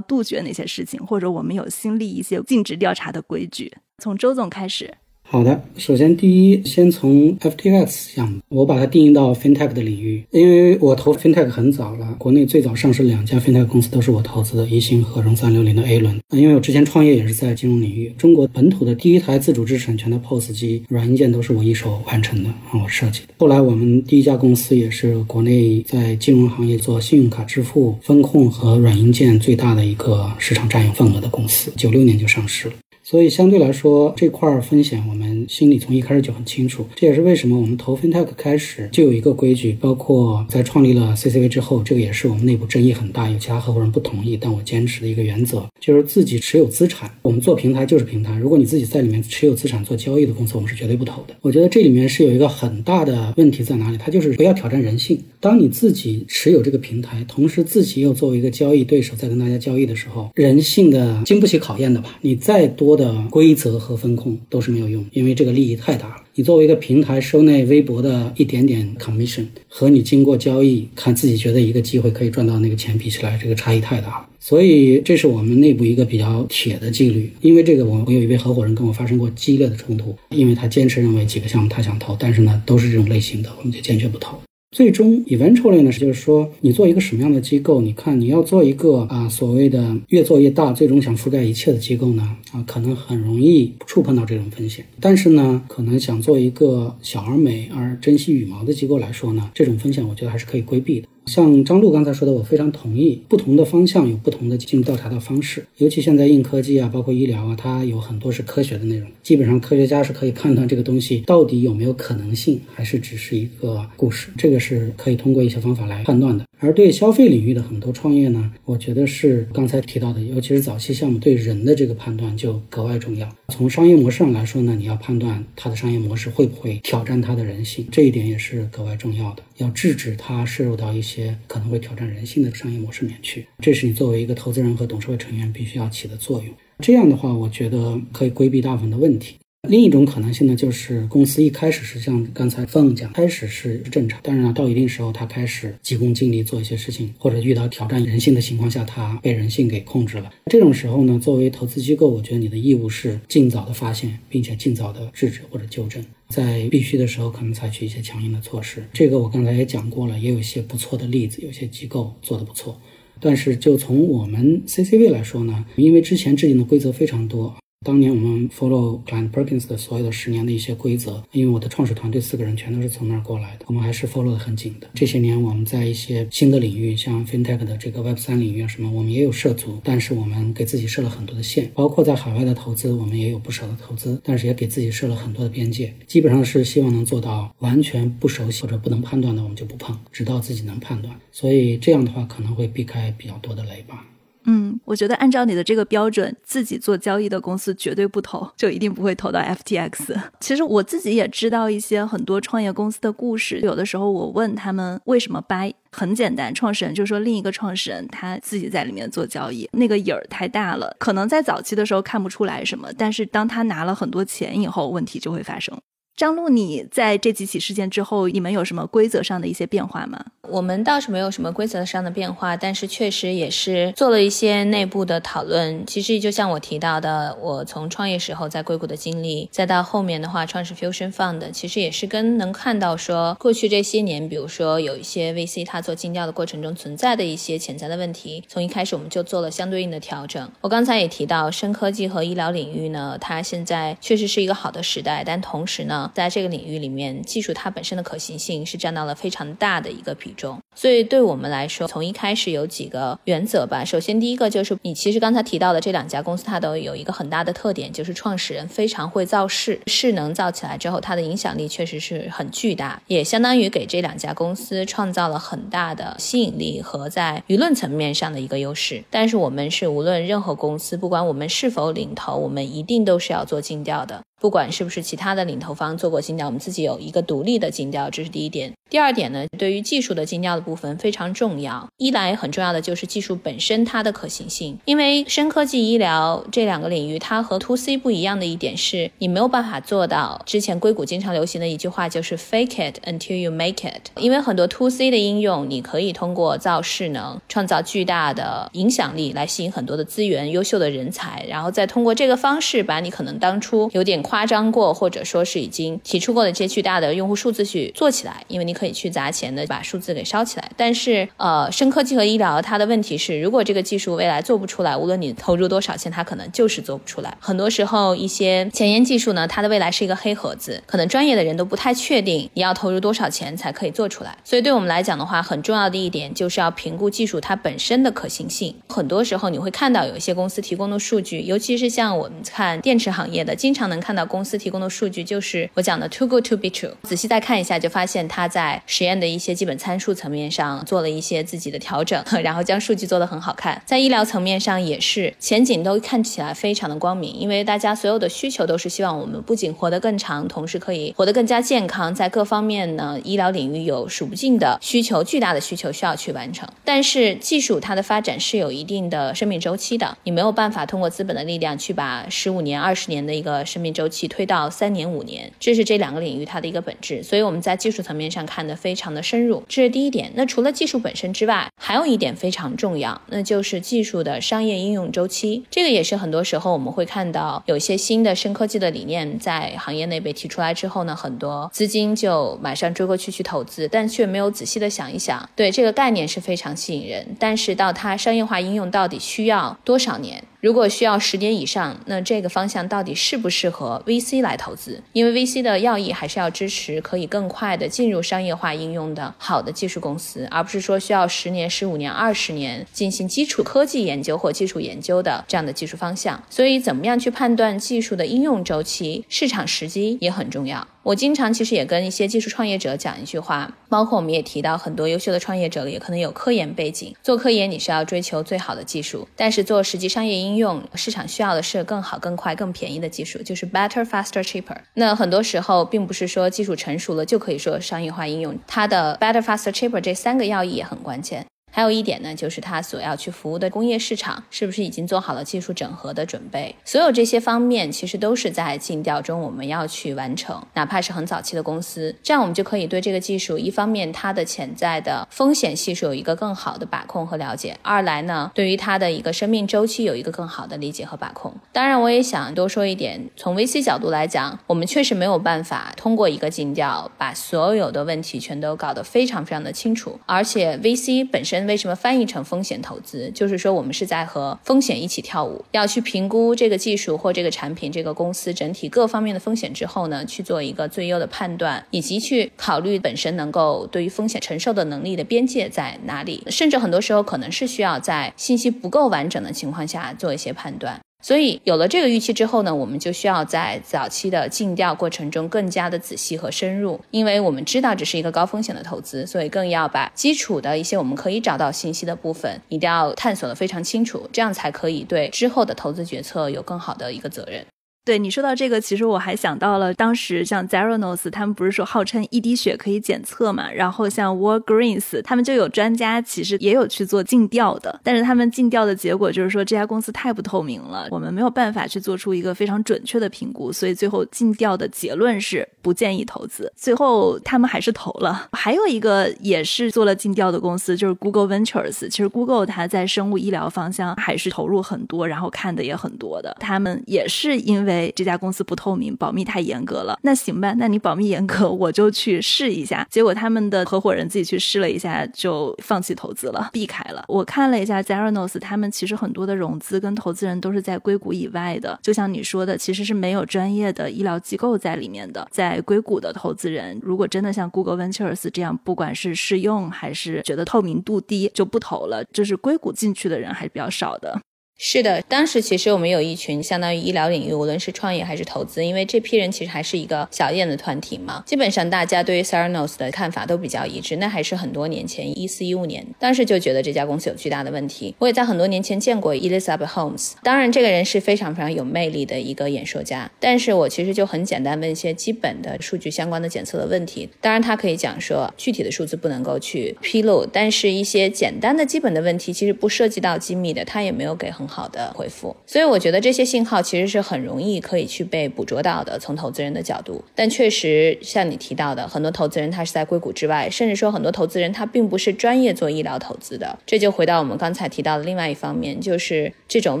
杜绝哪些事情，或者我们有新立一些禁止调查的规矩？从周总开始。好的，首先第一，先从 FTX 项目，我把它定义到 FinTech 的领域，因为我投 FinTech 很早了，国内最早上市两家 FinTech 公司都是我投资的，宜兴和融三六零的 A 轮。因为我之前创业也是在金融领域，中国本土的第一台自主知识产权的 POS 机软硬件都是我一手完成的，我设计的。后来我们第一家公司也是国内在金融行业做信用卡支付风控和软硬件最大的一个市场占有份额的公司，九六年就上市了。所以相对来说，这块风险我们心里从一开始就很清楚。这也是为什么我们投 FinTech 开始就有一个规矩，包括在创立了 CCV 之后，这个也是我们内部争议很大，有其他合伙人不同意，但我坚持的一个原则，就是自己持有资产。我们做平台就是平台，如果你自己在里面持有资产做交易的公司，我们是绝对不投的。我觉得这里面是有一个很大的问题在哪里，它就是不要挑战人性。当你自己持有这个平台，同时自己又作为一个交易对手在跟大家交易的时候，人性的经不起考验的吧？你再多的规则和风控都是没有用，因为这个利益太大了。你作为一个平台收那微薄的一点点 commission，和你经过交易看自己觉得一个机会可以赚到那个钱比起来，这个差异太大了。所以这是我们内部一个比较铁的纪律。因为这个，我我有一位合伙人跟我发生过激烈的冲突，因为他坚持认为几个项目他想投，但是呢都是这种类型的，我们就坚决不投。最终，eventually 呢，就是说，你做一个什么样的机构？你看，你要做一个啊，所谓的越做越大，最终想覆盖一切的机构呢，啊，可能很容易触碰到这种风险。但是呢，可能想做一个小而美而珍惜羽毛的机构来说呢，这种风险我觉得还是可以规避的。像张璐刚才说的，我非常同意。不同的方向有不同的进入调查的方式，尤其现在硬科技啊，包括医疗啊，它有很多是科学的内容。基本上科学家是可以判断这个东西到底有没有可能性，还是只是一个故事。这个是可以通过一些方法来判断的。而对消费领域的很多创业呢，我觉得是刚才提到的，尤其是早期项目对人的这个判断就格外重要。从商业模式上来说呢，你要判断它的商业模式会不会挑战它的人性，这一点也是格外重要的。要制止它摄入到一些可能会挑战人性的商业模式里面去，这是你作为一个投资人和董事会成员必须要起的作用。这样的话，我觉得可以规避大部分的问题。另一种可能性呢，就是公司一开始是像刚才凤讲，开始是正常，但是呢，到一定时候他开始急功近利做一些事情，或者遇到挑战人性的情况下，他被人性给控制了。这种时候呢，作为投资机构，我觉得你的义务是尽早的发现，并且尽早的制止或者纠正，在必须的时候可能采取一些强硬的措施。这个我刚才也讲过了，也有一些不错的例子，有些机构做得不错。但是就从我们 CCV 来说呢，因为之前制定的规则非常多。当年我们 follow Client Perkins 的所有的十年的一些规则，因为我的创始团队四个人全都是从那儿过来的，我们还是 follow 的很紧的。这些年我们在一些新的领域，像 FinTech 的这个 Web 三领域啊什么，我们也有涉足，但是我们给自己设了很多的线，包括在海外的投资，我们也有不少的投资，但是也给自己设了很多的边界，基本上是希望能做到完全不熟悉或者不能判断的，我们就不碰，直到自己能判断。所以这样的话可能会避开比较多的雷吧。嗯，我觉得按照你的这个标准，自己做交易的公司绝对不投，就一定不会投到 FTX。其实我自己也知道一些很多创业公司的故事，有的时候我问他们为什么掰，很简单，创始人就说另一个创始人他自己在里面做交易，那个影儿太大了，可能在早期的时候看不出来什么，但是当他拿了很多钱以后，问题就会发生。张璐，你在这几起事件之后，你们有什么规则上的一些变化吗？我们倒是没有什么规则上的变化，但是确实也是做了一些内部的讨论。其实就像我提到的，我从创业时候在硅谷的经历，再到后面的话创始 Fusion Fund，其实也是跟能看到说过去这些年，比如说有一些 VC 它做尽调的过程中存在的一些潜在的问题，从一开始我们就做了相对应的调整。我刚才也提到，深科技和医疗领域呢，它现在确实是一个好的时代，但同时呢。在这个领域里面，技术它本身的可行性是占到了非常大的一个比重。所以对我们来说，从一开始有几个原则吧。首先，第一个就是你其实刚才提到的这两家公司，它都有一个很大的特点，就是创始人非常会造势，势能造起来之后，它的影响力确实是很巨大，也相当于给这两家公司创造了很大的吸引力和在舆论层面上的一个优势。但是我们是无论任何公司，不管我们是否领头，我们一定都是要做尽调的。不管是不是其他的领头方做过尽调，我们自己有一个独立的尽调，这是第一点。第二点呢，对于技术的尽调的部分非常重要。一来很重要的就是技术本身它的可行性，因为深科技、医疗这两个领域，它和 to C 不一样的一点是，你没有办法做到之前硅谷经常流行的一句话，就是 fake it until you make it。因为很多 to C 的应用，你可以通过造势能创造巨大的影响力，来吸引很多的资源、优秀的人才，然后再通过这个方式把你可能当初有点夸张过，或者说是已经提出过的这些巨大的用户数字去做起来，因为你可以去砸钱的把数字给烧起来。但是，呃，深科技和医疗它的问题是，如果这个技术未来做不出来，无论你投入多少钱，它可能就是做不出来。很多时候，一些前沿技术呢，它的未来是一个黑盒子，可能专业的人都不太确定你要投入多少钱才可以做出来。所以，对我们来讲的话，很重要的一点就是要评估技术它本身的可行性。很多时候，你会看到有一些公司提供的数据，尤其是像我们看电池行业的，经常能看到公司。提供的数据就是我讲的 too good to be true。仔细再看一下，就发现它在实验的一些基本参数层面上做了一些自己的调整，然后将数据做得很好看。在医疗层面上也是前景都看起来非常的光明，因为大家所有的需求都是希望我们不仅活得更长，同时可以活得更加健康。在各方面呢，医疗领域有数不尽的需求，巨大的需求需要去完成。但是技术它的发展是有一定的生命周期的，你没有办法通过资本的力量去把十五年、二十年的一个生命周期推到。三年五年，这是这两个领域它的一个本质，所以我们在技术层面上看的非常的深入，这是第一点。那除了技术本身之外，还有一点非常重要，那就是技术的商业应用周期。这个也是很多时候我们会看到有些新的深科技的理念在行业内被提出来之后呢，很多资金就马上追过去去投资，但却没有仔细的想一想，对这个概念是非常吸引人，但是到它商业化应用到底需要多少年？如果需要十年以上，那这个方向到底适不适合 VC 来投资？因为 VC 的要义还是要支持可以更快的进入商业化应用的好的技术公司，而不是说需要十年、十五年、二十年进行基础科技研究或基础研究的这样的技术方向。所以，怎么样去判断技术的应用周期、市场时机也很重要。我经常其实也跟一些技术创业者讲一句话，包括我们也提到很多优秀的创业者也可能有科研背景。做科研你是要追求最好的技术，但是做实际商业应用，市场需要的是更好、更快、更便宜的技术，就是 better, faster, cheaper。那很多时候并不是说技术成熟了就可以说商业化应用，它的 better, faster, cheaper 这三个要义也很关键。还有一点呢，就是它所要去服务的工业市场是不是已经做好了技术整合的准备？所有这些方面其实都是在尽调中我们要去完成，哪怕是很早期的公司，这样我们就可以对这个技术一方面它的潜在的风险系数有一个更好的把控和了解；二来呢，对于它的一个生命周期有一个更好的理解和把控。当然，我也想多说一点，从 VC 角度来讲，我们确实没有办法通过一个尽调把所有的问题全都搞得非常非常的清楚，而且 VC 本身。为什么翻译成风险投资？就是说，我们是在和风险一起跳舞，要去评估这个技术或这个产品、这个公司整体各方面的风险之后呢，去做一个最优的判断，以及去考虑本身能够对于风险承受的能力的边界在哪里。甚至很多时候可能是需要在信息不够完整的情况下做一些判断。所以有了这个预期之后呢，我们就需要在早期的尽调过程中更加的仔细和深入，因为我们知道这是一个高风险的投资，所以更要把基础的一些我们可以找到信息的部分一定要探索的非常清楚，这样才可以对之后的投资决策有更好的一个责任。对你说到这个，其实我还想到了当时像 Zeranos，他们不是说号称一滴血可以检测嘛？然后像 Walgreens，他们就有专家其实也有去做尽调的，但是他们尽调的结果就是说这家公司太不透明了，我们没有办法去做出一个非常准确的评估，所以最后尽调的结论是不建议投资。最后他们还是投了。还有一个也是做了尽调的公司，就是 Google Ventures。其实 Google 它在生物医疗方向还是投入很多，然后看的也很多的。他们也是因为。这家公司不透明，保密太严格了。那行吧，那你保密严格，我就去试一下。结果他们的合伙人自己去试了一下，就放弃投资了，避开了。我看了一下 Zeranos，他们其实很多的融资跟投资人都是在硅谷以外的。就像你说的，其实是没有专业的医疗机构在里面的。在硅谷的投资人，如果真的像 Google Ventures 这样，不管是试用还是觉得透明度低，就不投了。就是硅谷进去的人还是比较少的。是的，当时其实我们有一群相当于医疗领域，无论是创业还是投资，因为这批人其实还是一个小一点的团体嘛。基本上大家对于 Theranos 的看法都比较一致。那还是很多年前，一四一五年，当时就觉得这家公司有巨大的问题。我也在很多年前见过 Elizabeth Holmes，当然这个人是非常非常有魅力的一个演说家。但是我其实就很简单问一些基本的数据相关的检测的问题。当然他可以讲说具体的数字不能够去披露，但是一些简单的基本的问题，其实不涉及到机密的，他也没有给很。很好的回复，所以我觉得这些信号其实是很容易可以去被捕捉到的。从投资人的角度，但确实像你提到的，很多投资人他是在硅谷之外，甚至说很多投资人他并不是专业做医疗投资的。这就回到我们刚才提到的另外一方面，就是这种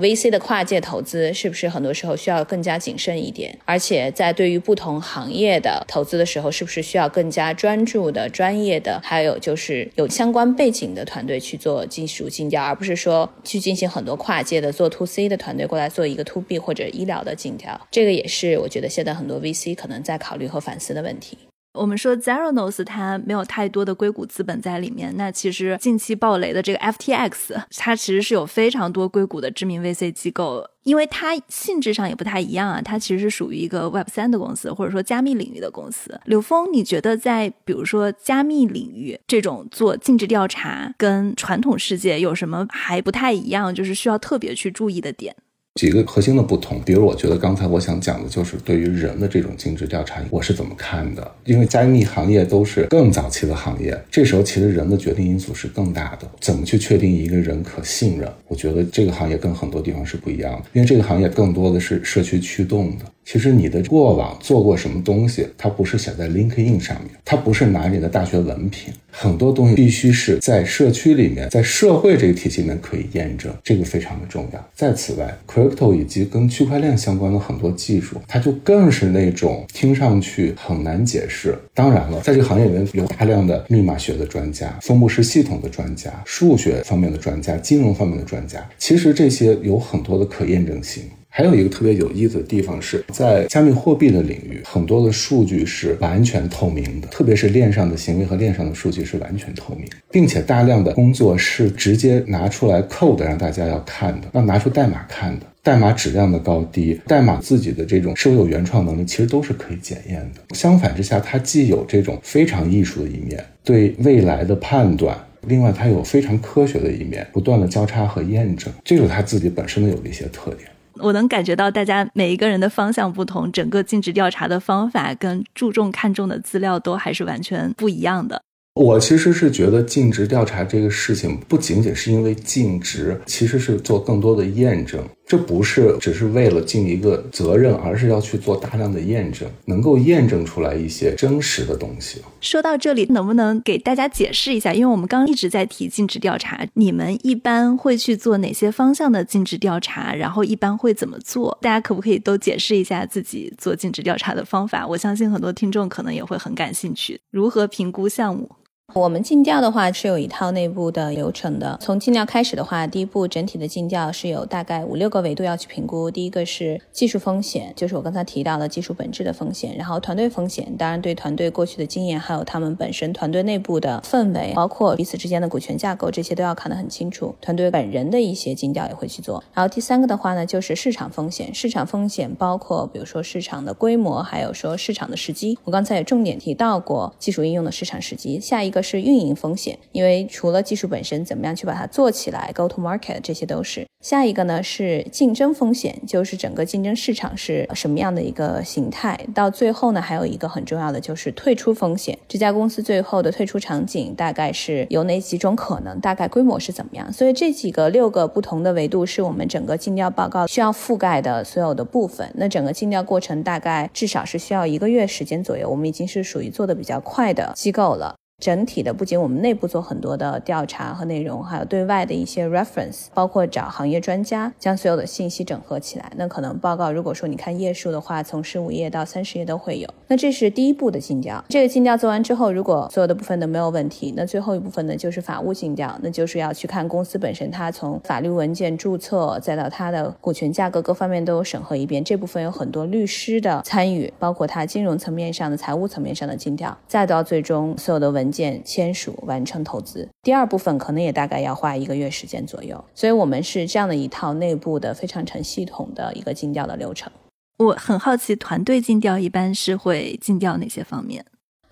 VC 的跨界投资是不是很多时候需要更加谨慎一点？而且在对于不同行业的投资的时候，是不是需要更加专注的、专业的，还有就是有相关背景的团队去做技术尽调，而不是说去进行很多跨界。的做 to C 的团队过来做一个 to B 或者医疗的尽调，这个也是我觉得现在很多 VC 可能在考虑和反思的问题。我们说 Zeranos 它没有太多的硅谷资本在里面，那其实近期暴雷的这个 FTX，它其实是有非常多硅谷的知名 VC 机构，因为它性质上也不太一样啊，它其实是属于一个 Web 三的公司，或者说加密领域的公司。刘峰，你觉得在比如说加密领域这种做尽职调查，跟传统世界有什么还不太一样，就是需要特别去注意的点？几个核心的不同，比如我觉得刚才我想讲的就是对于人的这种尽职调查，我是怎么看的？因为加密行业都是更早期的行业，这时候其实人的决定因素是更大的。怎么去确定一个人可信任？我觉得这个行业跟很多地方是不一样的，因为这个行业更多的是社区驱动的。其实你的过往做过什么东西，它不是写在 LinkedIn 上面，它不是拿你的大学文凭，很多东西必须是在社区里面，在社会这个体系里面可以验证，这个非常的重要。在此外，Crypto 以及跟区块链相关的很多技术，它就更是那种听上去很难解释。当然了，在这个行业里面有大量的密码学的专家、分布式系统的专家、数学方面的专家、金融方面的专家，其实这些有很多的可验证性。还有一个特别有意思的地方是在加密货币的领域，很多的数据是完全透明的，特别是链上的行为和链上的数据是完全透明，并且大量的工作是直接拿出来 code 让大家要看的，要拿出代码看的，代码质量的高低，代码自己的这种是否有原创能力，其实都是可以检验的。相反之下，它既有这种非常艺术的一面，对未来的判断，另外它有非常科学的一面，不断的交叉和验证，这是它自己本身的有的一些特点。我能感觉到大家每一个人的方向不同，整个尽职调查的方法跟注重看重的资料都还是完全不一样的。我其实是觉得尽职调查这个事情不仅仅是因为尽职，其实是做更多的验证。这不是只是为了尽一个责任，而是要去做大量的验证，能够验证出来一些真实的东西。说到这里，能不能给大家解释一下？因为我们刚刚一直在提尽职调查，你们一般会去做哪些方向的尽职调查？然后一般会怎么做？大家可不可以都解释一下自己做尽职调查的方法？我相信很多听众可能也会很感兴趣，如何评估项目？我们尽调的话是有一套内部的流程的。从尽调开始的话，第一步整体的尽调是有大概五六个维度要去评估。第一个是技术风险，就是我刚才提到的技术本质的风险。然后团队风险，当然对团队过去的经验，还有他们本身团队内部的氛围，包括彼此之间的股权架构，这些都要看得很清楚。团队本人的一些尽调也会去做。然后第三个的话呢，就是市场风险。市场风险包括比如说市场的规模，还有说市场的时机。我刚才也重点提到过技术应用的市场时机。下一一个是运营风险，因为除了技术本身，怎么样去把它做起来，go to market 这些都是。下一个呢是竞争风险，就是整个竞争市场是什么样的一个形态。到最后呢，还有一个很重要的就是退出风险，这家公司最后的退出场景大概是有哪几种可能，大概规模是怎么样。所以这几个六个不同的维度是我们整个尽调报告需要覆盖的所有的部分。那整个尽调过程大概至少是需要一个月时间左右，我们已经是属于做的比较快的机构了。整体的不仅我们内部做很多的调查和内容，还有对外的一些 reference，包括找行业专家将所有的信息整合起来。那可能报告如果说你看页数的话，从十五页到三十页都会有。那这是第一步的尽调。这个尽调做完之后，如果所有的部分都没有问题，那最后一部分呢就是法务尽调，那就是要去看公司本身，它从法律文件注册再到它的股权价格各方面都有审核一遍。这部分有很多律师的参与，包括它金融层面上的、财务层面上的尽调，再到最终所有的文。件签署完成投资，第二部分可能也大概要花一个月时间左右，所以我们是这样的一套内部的非常成系统的一个尽调的流程。我很好奇，团队尽调一般是会尽调哪些方面？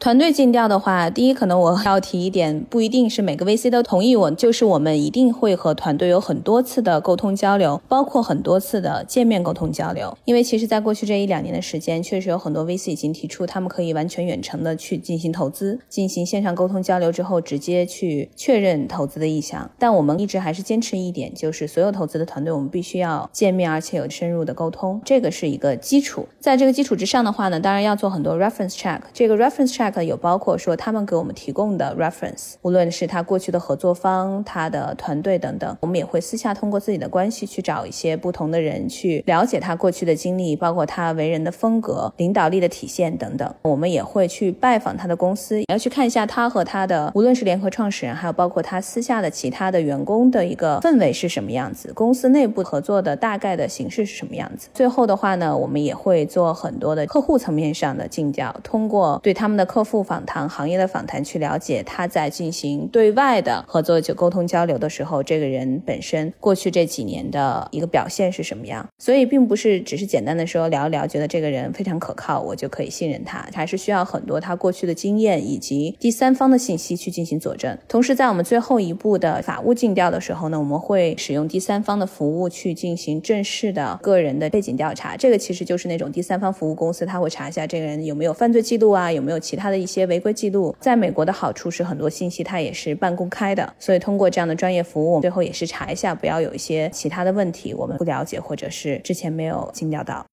团队尽调的话，第一可能我要提一点，不一定是每个 VC 都同意我，就是我们一定会和团队有很多次的沟通交流，包括很多次的见面沟通交流。因为其实，在过去这一两年的时间，确实有很多 VC 已经提出他们可以完全远程的去进行投资，进行线上沟通交流之后，直接去确认投资的意向。但我们一直还是坚持一点，就是所有投资的团队，我们必须要见面，而且有深入的沟通，这个是一个基础。在这个基础之上的话呢，当然要做很多 reference check，这个 reference check。有包括说他们给我们提供的 reference，无论是他过去的合作方、他的团队等等，我们也会私下通过自己的关系去找一些不同的人去了解他过去的经历，包括他为人的风格、领导力的体现等等。我们也会去拜访他的公司，也要去看一下他和他的无论是联合创始人，还有包括他私下的其他的员工的一个氛围是什么样子，公司内部合作的大概的形式是什么样子。最后的话呢，我们也会做很多的客户层面上的尽调，通过对他们的客户。访谈行业的访谈，去了解他在进行对外的合作就沟通交流的时候，这个人本身过去这几年的一个表现是什么样。所以，并不是只是简单的说聊一聊，觉得这个人非常可靠，我就可以信任他，还是需要很多他过去的经验以及第三方的信息去进行佐证。同时，在我们最后一步的法务尽调的时候呢，我们会使用第三方的服务去进行正式的个人的背景调查。这个其实就是那种第三方服务公司，他会查一下这个人有没有犯罪记录啊，有没有其他的一些。违规记录，在美国的好处是很多信息它也是半公开的，所以通过这样的专业服务，最后也是查一下，不要有一些其他的问题我们不了解或者是之前没有尽调到。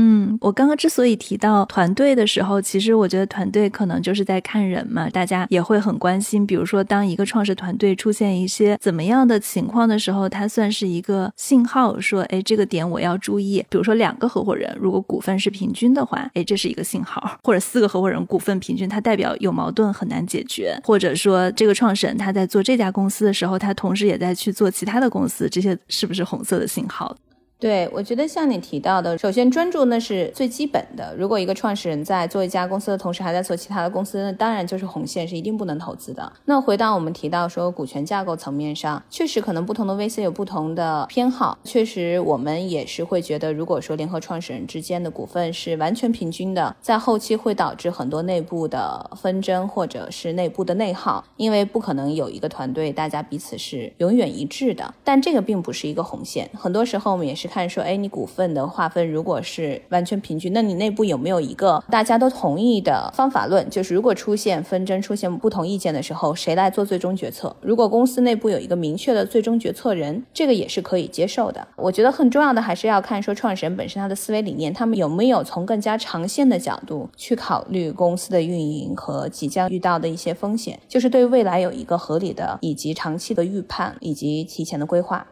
嗯，我刚刚之所以提到团队的时候，其实我觉得团队可能就是在看人嘛，大家也会很关心。比如说，当一个创始团队出现一些怎么样的情况的时候，它算是一个信号，说，哎，这个点我要注意。比如说，两个合伙人如果股份是平均的话，哎，这是一个信号；或者四个合伙人股份平均，它代表有矛盾很难解决；或者说，这个创始人他在做这家公司的时候，他同时也在去做其他的公司，这些是不是红色的信号？对，我觉得像你提到的，首先专注那是最基本的。如果一个创始人在做一家公司的同时还在做其他的公司，那当然就是红线，是一定不能投资的。那回到我们提到说股权架构层面上，确实可能不同的 VC 有不同的偏好。确实，我们也是会觉得，如果说联合创始人之间的股份是完全平均的，在后期会导致很多内部的纷争或者是内部的内耗，因为不可能有一个团队大家彼此是永远一致的。但这个并不是一个红线，很多时候我们也是。看说，哎，你股份的划分如果是完全平均，那你内部有没有一个大家都同意的方法论？就是如果出现纷争、出现不同意见的时候，谁来做最终决策？如果公司内部有一个明确的最终决策人，这个也是可以接受的。我觉得很重要的还是要看说创始人本身他的思维理念，他们有没有从更加长线的角度去考虑公司的运营和即将遇到的一些风险，就是对未来有一个合理的以及长期的预判以及提前的规划。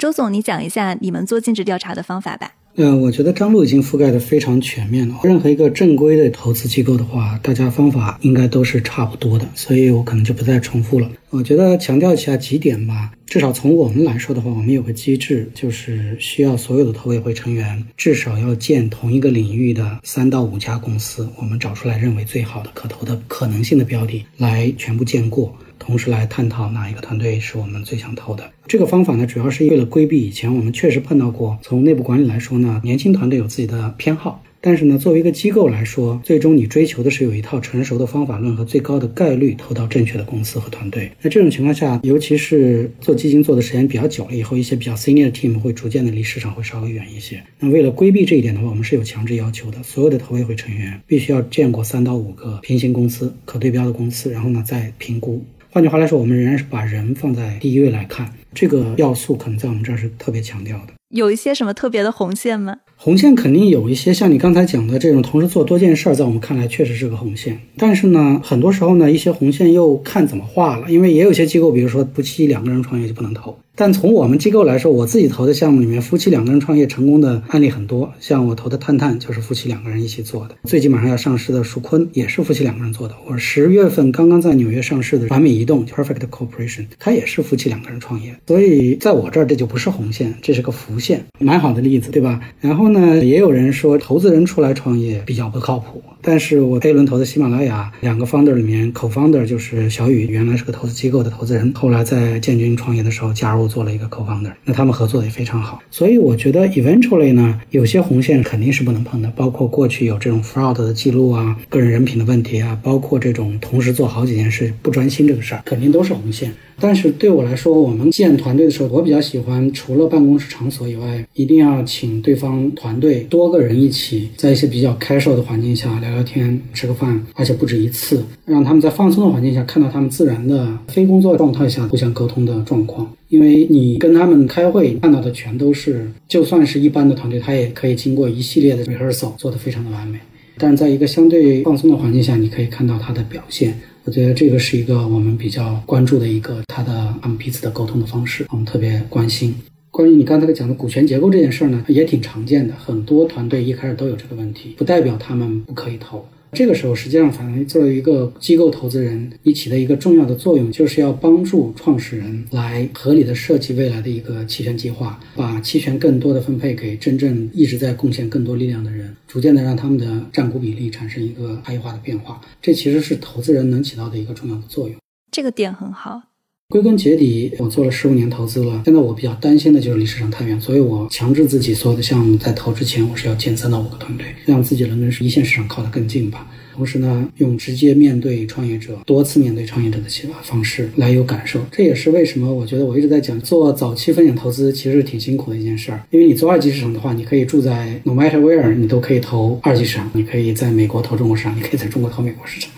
周总，你讲一下你们做尽职调查的方法吧。嗯，我觉得张璐已经覆盖的非常全面了。任何一个正规的投资机构的话，大家方法应该都是差不多的，所以我可能就不再重复了。我觉得强调一下几点吧。至少从我们来说的话，我们有个机制，就是需要所有的投委会成员至少要见同一个领域的三到五家公司，我们找出来认为最好的可投的可能性的标的来全部见过。同时来探讨哪一个团队是我们最想投的。这个方法呢，主要是为了规避以前我们确实碰到过。从内部管理来说呢，年轻团队有自己的偏好，但是呢，作为一个机构来说，最终你追求的是有一套成熟的方法论和最高的概率投到正确的公司和团队。那这种情况下，尤其是做基金做的时间比较久了以后，一些比较 senior team 会逐渐的离市场会稍微远一些。那为了规避这一点的话，我们是有强制要求的，所有的投委会成员必须要见过三到五个平行公司、可对标的公司，然后呢再评估。换句话来说，我们仍然是把人放在第一位来看，这个要素可能在我们这儿是特别强调的。有一些什么特别的红线吗？红线肯定有一些，像你刚才讲的这种同时做多件事儿，在我们看来确实是个红线。但是呢，很多时候呢，一些红线又看怎么画了。因为也有些机构，比如说夫妻两个人创业就不能投。但从我们机构来说，我自己投的项目里面，夫妻两个人创业成功的案例很多。像我投的探探就是夫妻两个人一起做的，最近马上要上市的蜀坤也是夫妻两个人做的。我十月份刚刚在纽约上市的完美移动 Perfect Corporation，它也是夫妻两个人创业。所以在我这儿这就不是红线，这是个浮线，蛮好的例子，对吧？然后呢，也有人说投资人出来创业比较不靠谱。但是我 A 轮投的喜马拉雅两个 founder 里面，co-founder 就是小雨，原来是个投资机构的投资人，后来在建军创业的时候加入做了一个 co-founder，那他们合作的也非常好。所以我觉得 eventually 呢，有些红线肯定是不能碰的，包括过去有这种 fraud 的记录啊，个人人品的问题啊，包括这种同时做好几件事不专心这个事儿，肯定都是红线。但是对我来说，我们建团队的时候，我比较喜欢除了办公室场所以外，一定要请对方团队多个人一起，在一些比较 casual 的环境下聊聊聊天、吃个饭，而且不止一次，让他们在放松的环境下看到他们自然的非工作状态下互相沟通的状况。因为你跟他们开会看到的全都是，就算是一般的团队，他也可以经过一系列的 rehearsal 做得非常的完美。但是在一个相对放松的环境下，你可以看到他的表现。我觉得这个是一个我们比较关注的一个他的他们彼此的沟通的方式，我们特别关心。关于你刚才讲的股权结构这件事儿呢，也挺常见的，很多团队一开始都有这个问题，不代表他们不可以投。这个时候，实际上，反而作为一个机构投资人，你起的一个重要的作用，就是要帮助创始人来合理的设计未来的一个期权计划，把期权更多的分配给真正一直在贡献更多力量的人，逐渐的让他们的占股比例产生一个差异化的变化。这其实是投资人能起到的一个重要的作用。这个点很好。归根结底，我做了十五年投资了。现在我比较担心的就是离市场太远，所以我强制自己所有的项目在投之前，我是要建三到五个团队，让自己能跟一线市场靠得更近吧。同时呢，用直接面对创业者、多次面对创业者的启发方式来有感受。这也是为什么我觉得我一直在讲做早期风险投资其实挺辛苦的一件事儿。因为你做二级市场的话，你可以住在 No matter where，你都可以投二级市场，你可以在美国投中国市场，你可以在中国投美国市场。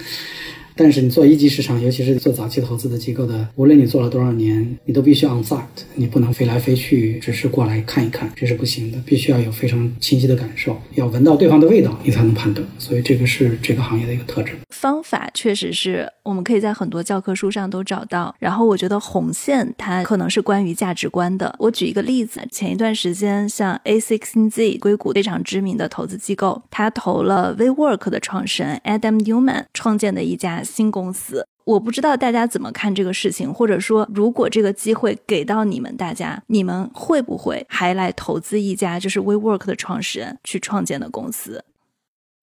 但是你做一级市场，尤其是做早期投资的机构的，无论你做了多少年，你都必须 on site，你不能飞来飞去，只是过来看一看，这是不行的，必须要有非常清晰的感受，要闻到对方的味道，你才能判断。所以这个是这个行业的一个特质。方法确实是我们可以在很多教科书上都找到。然后我觉得红线它可能是关于价值观的。我举一个例子，前一段时间像 A16Z 硅谷非常知名的投资机构，他投了 WeWork 的创始人 Adam Newman 创建的一家。新公司，我不知道大家怎么看这个事情，或者说，如果这个机会给到你们大家，你们会不会还来投资一家就是 WeWork 的创始人去创建的公司？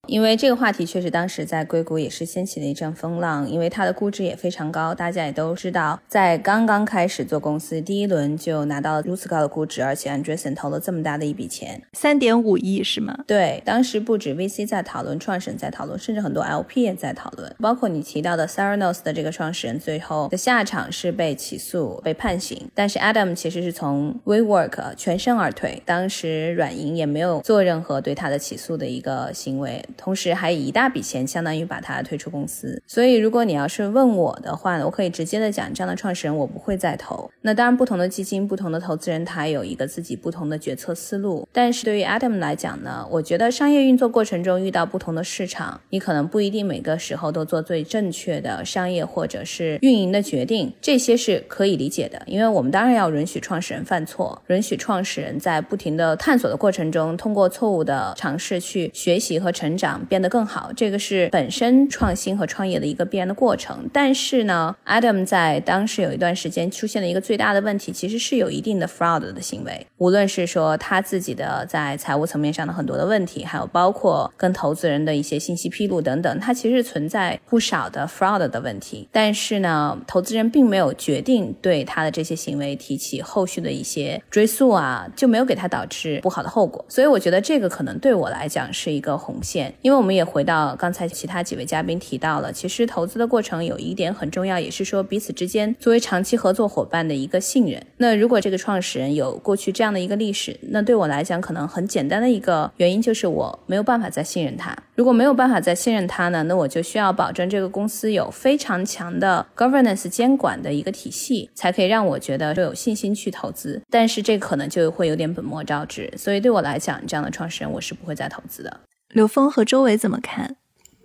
因为这个话题确实当时在硅谷也是掀起了一阵风浪，因为它的估值也非常高。大家也都知道，在刚刚开始做公司第一轮就拿到了如此高的估值，而且 Andreessen 投了这么大的一笔钱，三点五亿是吗？对，当时不止 VC 在讨论，创始人在讨论，甚至很多 LP 也在讨论。包括你提到的 Theranos 的这个创始人，最后的下场是被起诉、被判刑。但是 Adam 其实是从 WeWork 全身而退，当时软银也没有做任何对他的起诉的一个行为。同时还以一大笔钱，相当于把他推出公司。所以，如果你要是问我的话，我可以直接的讲，这样的创始人我不会再投。那当然，不同的基金、不同的投资人，他有一个自己不同的决策思路。但是对于 Adam 来讲呢，我觉得商业运作过程中遇到不同的市场，你可能不一定每个时候都做最正确的商业或者是运营的决定，这些是可以理解的。因为我们当然要允许创始人犯错，允许创始人在不停的探索的过程中，通过错误的尝试去学习和成长。长变得更好，这个是本身创新和创业的一个必然的过程。但是呢，Adam 在当时有一段时间出现了一个最大的问题，其实是有一定的 fraud 的行为。无论是说他自己的在财务层面上的很多的问题，还有包括跟投资人的一些信息披露等等，他其实存在不少的 fraud 的问题。但是呢，投资人并没有决定对他的这些行为提起后续的一些追溯啊，就没有给他导致不好的后果。所以我觉得这个可能对我来讲是一个红线，因为我们也回到刚才其他几位嘉宾提到了，其实投资的过程有一点很重要，也是说彼此之间作为长期合作伙伴的一个信任。那如果这个创始人有过去这样的一个历史，那对我来讲可能很简单的一个原因就是我没有办法再信任他。如果没有办法再信任他呢，那我就需要保证这个公司有非常强的 governance 监管的一个体系，才可以让我觉得有信心去投资。但是这可能就会有点本末倒置，所以对我来讲，这样的创始人我是不会再投资的。刘峰和周伟怎么看？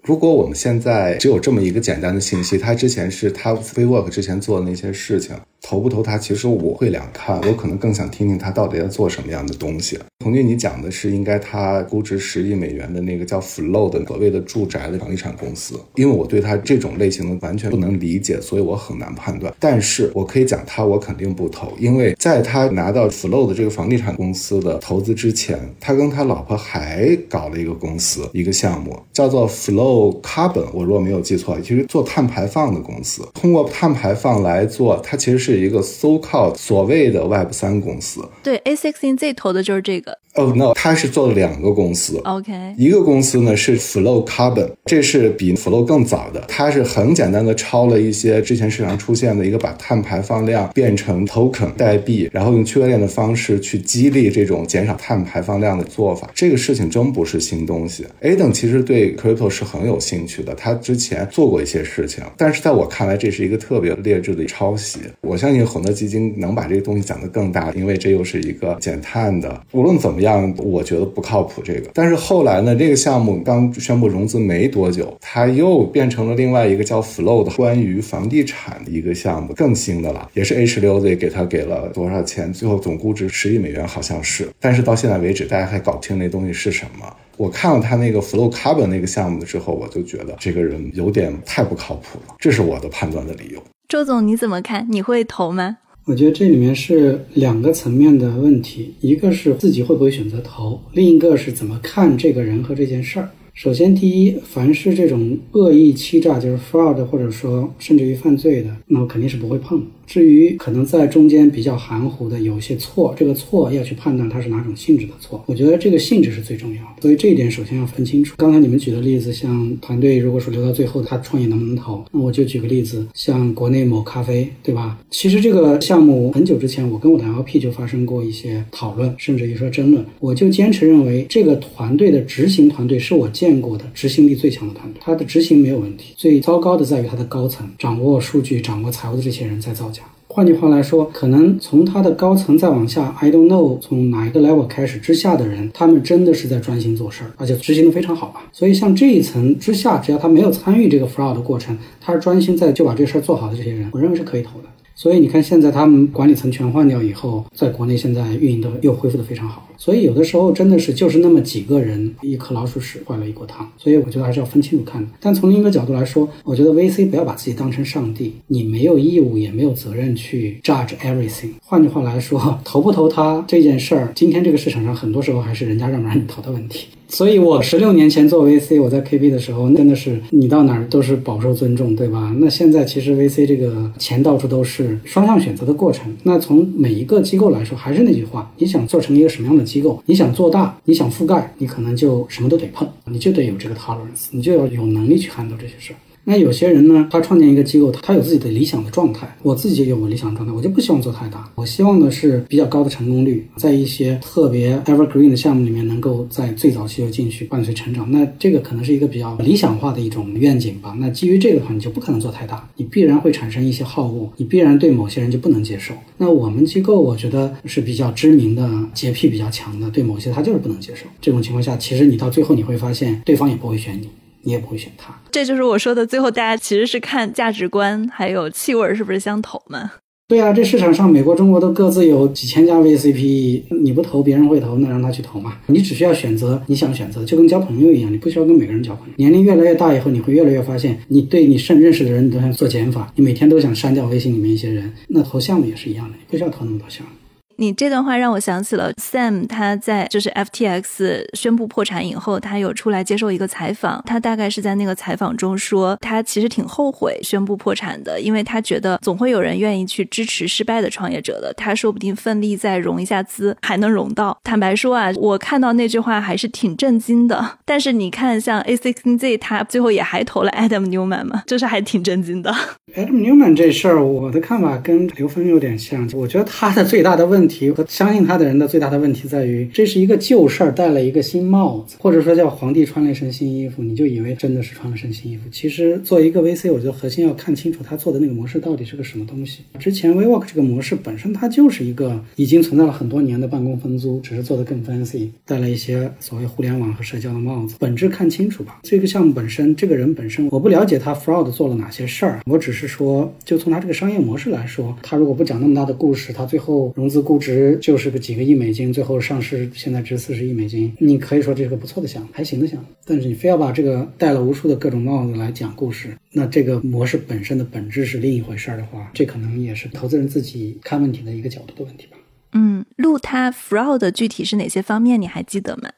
如果我们现在只有这么一个简单的信息，他之前是他 WeWork 之前做的那些事情。投不投他，其实我会两看，我可能更想听听他到底在做什么样的东西。童军，你讲的是应该他估值十亿美元的那个叫 Flow 的所谓的住宅的房地产公司，因为我对他这种类型的完全不能理解，所以我很难判断。但是我可以讲他，我肯定不投，因为在他拿到 Flow 的这个房地产公司的投资之前，他跟他老婆还搞了一个公司，一个项目叫做 Flow Carbon，我如果没有记错，其实做碳排放的公司，通过碳排放来做，它其实是。一个 so called 所谓的 Web 三公司，对，A sixteen Z 投的就是这个。哦，no，他是做了两个公司。OK，一个公司呢是 Flow Carbon，这是比 Flow 更早的，它是很简单的抄了一些之前市场出现的一个把碳排放量变成 token 代币，然后用区块链的方式去激励这种减少碳排放量的做法。这个事情真不是新东西。A 等其实对 crypto 是很有兴趣的，他之前做过一些事情，但是在我看来，这是一个特别劣质的抄袭。我相信很多基金能把这个东西讲得更大，因为这又是一个减碳的，无论怎么。样我觉得不靠谱这个，但是后来呢，这个项目刚宣布融资没多久，它又变成了另外一个叫 Flow 的关于房地产的一个项目，更新的了，也是 H 六 Z 给他给了多少钱，最后总估值十亿美元好像是，但是到现在为止，大家还搞不清那东西是什么。我看了他那个 Flow Carbon 那个项目的时候，我就觉得这个人有点太不靠谱了，这是我的判断的理由。周总你怎么看？你会投吗？我觉得这里面是两个层面的问题，一个是自己会不会选择投，另一个是怎么看这个人和这件事儿。首先，第一，凡是这种恶意欺诈，就是 fraud，或者说甚至于犯罪的，那我肯定是不会碰。至于可能在中间比较含糊的有一些错，这个错要去判断它是哪种性质的错。我觉得这个性质是最重要的，所以这一点首先要分清楚。刚才你们举的例子，像团队如果说留到最后他创业能不能投，那我就举个例子，像国内某咖啡，对吧？其实这个项目很久之前我跟我的 LP 就发生过一些讨论，甚至于说争论。我就坚持认为这个团队的执行团队是我见过的执行力最强的团队，他的执行没有问题。最糟糕的在于他的高层掌握数据、掌握财务的这些人在造。换句话来说，可能从他的高层再往下，I don't know，从哪一个 level 开始之下的人，他们真的是在专心做事儿，而且执行的非常好吧。所以像这一层之下，只要他没有参与这个 fraud 的过程，他是专心在就把这事儿做好的这些人，我认为是可以投的。所以你看，现在他们管理层全换掉以后，在国内现在运营的又恢复的非常好。所以有的时候真的是就是那么几个人，一颗老鼠屎坏了一锅汤。所以我觉得还是要分清楚看。但从另一个角度来说，我觉得 VC 不要把自己当成上帝，你没有义务也没有责任去 judge everything。换句话来说，投不投他这件事儿，今天这个市场上很多时候还是人家让不让你投的问题。所以，我十六年前做 VC，我在 KB 的时候，真的是你到哪儿都是饱受尊重，对吧？那现在其实 VC 这个钱到处都是，双向选择的过程。那从每一个机构来说，还是那句话，你想做成一个什么样的机构，你想做大，你想覆盖，你可能就什么都得碰，你就得有这个 tolerance，你就要有能力去 handle 这些事儿。那有些人呢，他创建一个机构，他有自己的理想的状态。我自己就有我理想状态，我就不希望做太大。我希望的是比较高的成功率，在一些特别 evergreen 的项目里面，能够在最早期就进去伴随成长。那这个可能是一个比较理想化的一种愿景吧。那基于这个的话，你就不可能做太大，你必然会产生一些好恶，你必然对某些人就不能接受。那我们机构我觉得是比较知名的洁癖比较强的，对某些他就是不能接受。这种情况下，其实你到最后你会发现，对方也不会选你。你也不会选它，这就是我说的。最后，大家其实是看价值观还有气味是不是相投嘛？对啊，这市场上美国、中国都各自有几千家 VCPE，你不投别人会投，那让他去投嘛。你只需要选择你想选择，就跟交朋友一样，你不需要跟每个人交朋友。年龄越来越大以后，你会越来越发现，你对你甚认识的人，你都想做减法，你每天都想删掉微信里面一些人。那投项目也是一样的，你不需要投那么多项目。你这段话让我想起了 Sam，他在就是 FTX 宣布破产以后，他有出来接受一个采访，他大概是在那个采访中说，他其实挺后悔宣布破产的，因为他觉得总会有人愿意去支持失败的创业者的，他说不定奋力再融一下资还能融到。坦白说啊，我看到那句话还是挺震惊的。但是你看，像 A16Z，他最后也还投了 Adam Newman 嘛，就是还挺震惊的。Adam Newman 这事儿，我的看法跟刘峰有点像，我觉得他的最大的问问题和相信他的人的最大的问题在于，这是一个旧事儿戴了一个新帽子，或者说叫皇帝穿了一身新衣服，你就以为真的是穿了身新衣服。其实做一个 VC，我觉得核心要看清楚他做的那个模式到底是个什么东西。之前 WeWork 这个模式本身它就是一个已经存在了很多年的办公分租，只是做的更 fancy，戴了一些所谓互联网和社交的帽子。本质看清楚吧。这个项目本身，这个人本身，我不了解他 fraud 做了哪些事儿，我只是说，就从他这个商业模式来说，他如果不讲那么大的故事，他最后融资过估值就是个几个亿美金，最后上市现在值四十亿美金，你可以说这是个不错的项目，还行的项目。但是你非要把这个戴了无数的各种帽子来讲故事，那这个模式本身的本质是另一回事儿的话，这可能也是投资人自己看问题的一个角度的问题吧。嗯，路他 fraud 具体是哪些方面？你还记得吗？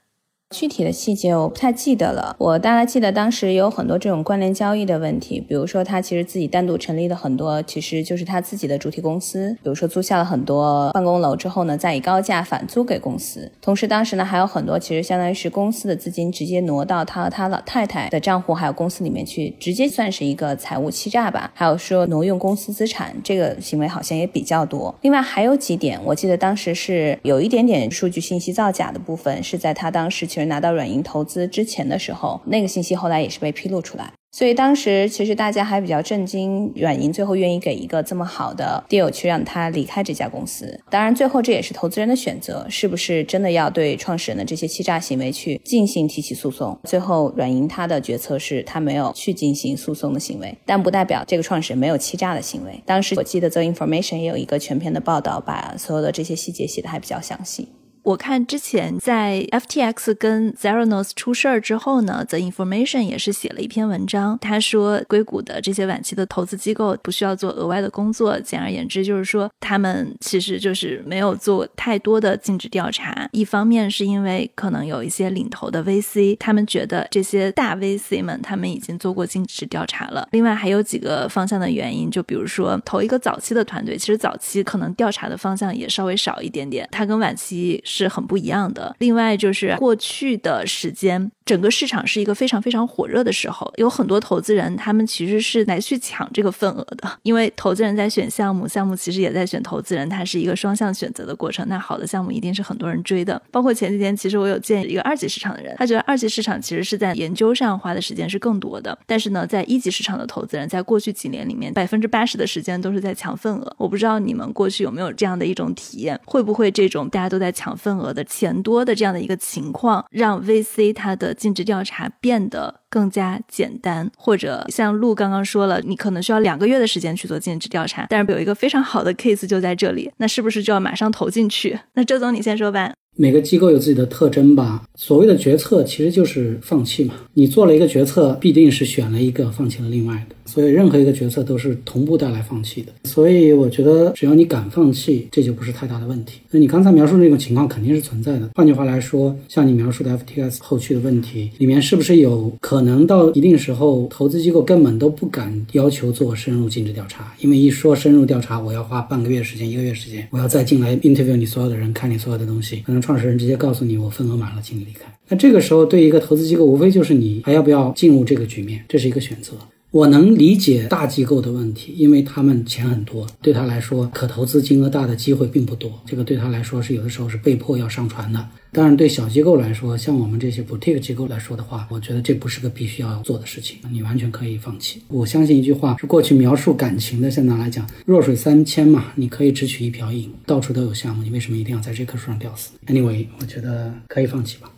具体的细节我不太记得了，我大概记得当时有很多这种关联交易的问题，比如说他其实自己单独成立了很多，其实就是他自己的主体公司，比如说租下了很多办公楼之后呢，再以高价返租给公司。同时当时呢还有很多其实相当于是公司的资金直接挪到他和他老太太的账户，还有公司里面去，直接算是一个财务欺诈吧。还有说挪用公司资产这个行为好像也比较多。另外还有几点，我记得当时是有一点点数据信息造假的部分，是在他当时。其实拿到软银投资之前的时候，那个信息后来也是被披露出来，所以当时其实大家还比较震惊，软银最后愿意给一个这么好的 deal 去让他离开这家公司。当然，最后这也是投资人的选择，是不是真的要对创始人的这些欺诈行为去进行提起诉讼？最后软银他的决策是他没有去进行诉讼的行为，但不代表这个创始人没有欺诈的行为。当时我记得 The Information 也有一个全篇的报道，把所有的这些细节写的还比较详细。我看之前在 FTX 跟 Zeranos 出事儿之后呢，The Information 也是写了一篇文章。他说，硅谷的这些晚期的投资机构不需要做额外的工作。简而言之，就是说他们其实就是没有做太多的尽职调查。一方面是因为可能有一些领头的 VC，他们觉得这些大 VC 们他们已经做过尽职调查了。另外还有几个方向的原因，就比如说投一个早期的团队，其实早期可能调查的方向也稍微少一点点。它跟晚期。是很不一样的。另外，就是过去的时间，整个市场是一个非常非常火热的时候，有很多投资人，他们其实是来去抢这个份额的。因为投资人在选项目，项目其实也在选投资人，它是一个双向选择的过程。那好的项目一定是很多人追的。包括前几天，其实我有见一个二级市场的人，他觉得二级市场其实是在研究上花的时间是更多的。但是呢，在一级市场的投资人，在过去几年里面，百分之八十的时间都是在抢份额。我不知道你们过去有没有这样的一种体验，会不会这种大家都在抢？份额的钱多的这样的一个情况，让 VC 它的尽职调查变得更加简单，或者像陆刚刚说了，你可能需要两个月的时间去做尽职调查，但是有一个非常好的 case 就在这里，那是不是就要马上投进去？那周总你先说吧。每个机构有自己的特征吧。所谓的决策其实就是放弃嘛。你做了一个决策，必定是选了一个，放弃了另外的。所以任何一个决策都是同步带来放弃的。所以我觉得，只要你敢放弃，这就不是太大的问题。那你刚才描述那种情况肯定是存在的。换句话来说，像你描述的 FTX 后续的问题里面，是不是有可能到一定时候，投资机构根本都不敢要求做深入尽职调查？因为一说深入调查，我要花半个月时间、一个月时间，我要再进来 interview 你所有的人，看你所有的东西，可能。创始人直接告诉你，我份额满了，请你离开。那这个时候，对一个投资机构，无非就是你还要不要进入这个局面，这是一个选择。我能理解大机构的问题，因为他们钱很多，对他来说，可投资金额大的机会并不多。这个对他来说是有的时候是被迫要上传的。当然，对小机构来说，像我们这些 boutique 机构来说的话，我觉得这不是个必须要做的事情，你完全可以放弃。我相信一句话，是过去描述感情的，现在来讲，弱水三千嘛，你可以只取一瓢饮，到处都有项目，你为什么一定要在这棵树上吊死？Anyway，我觉得可以放弃吧。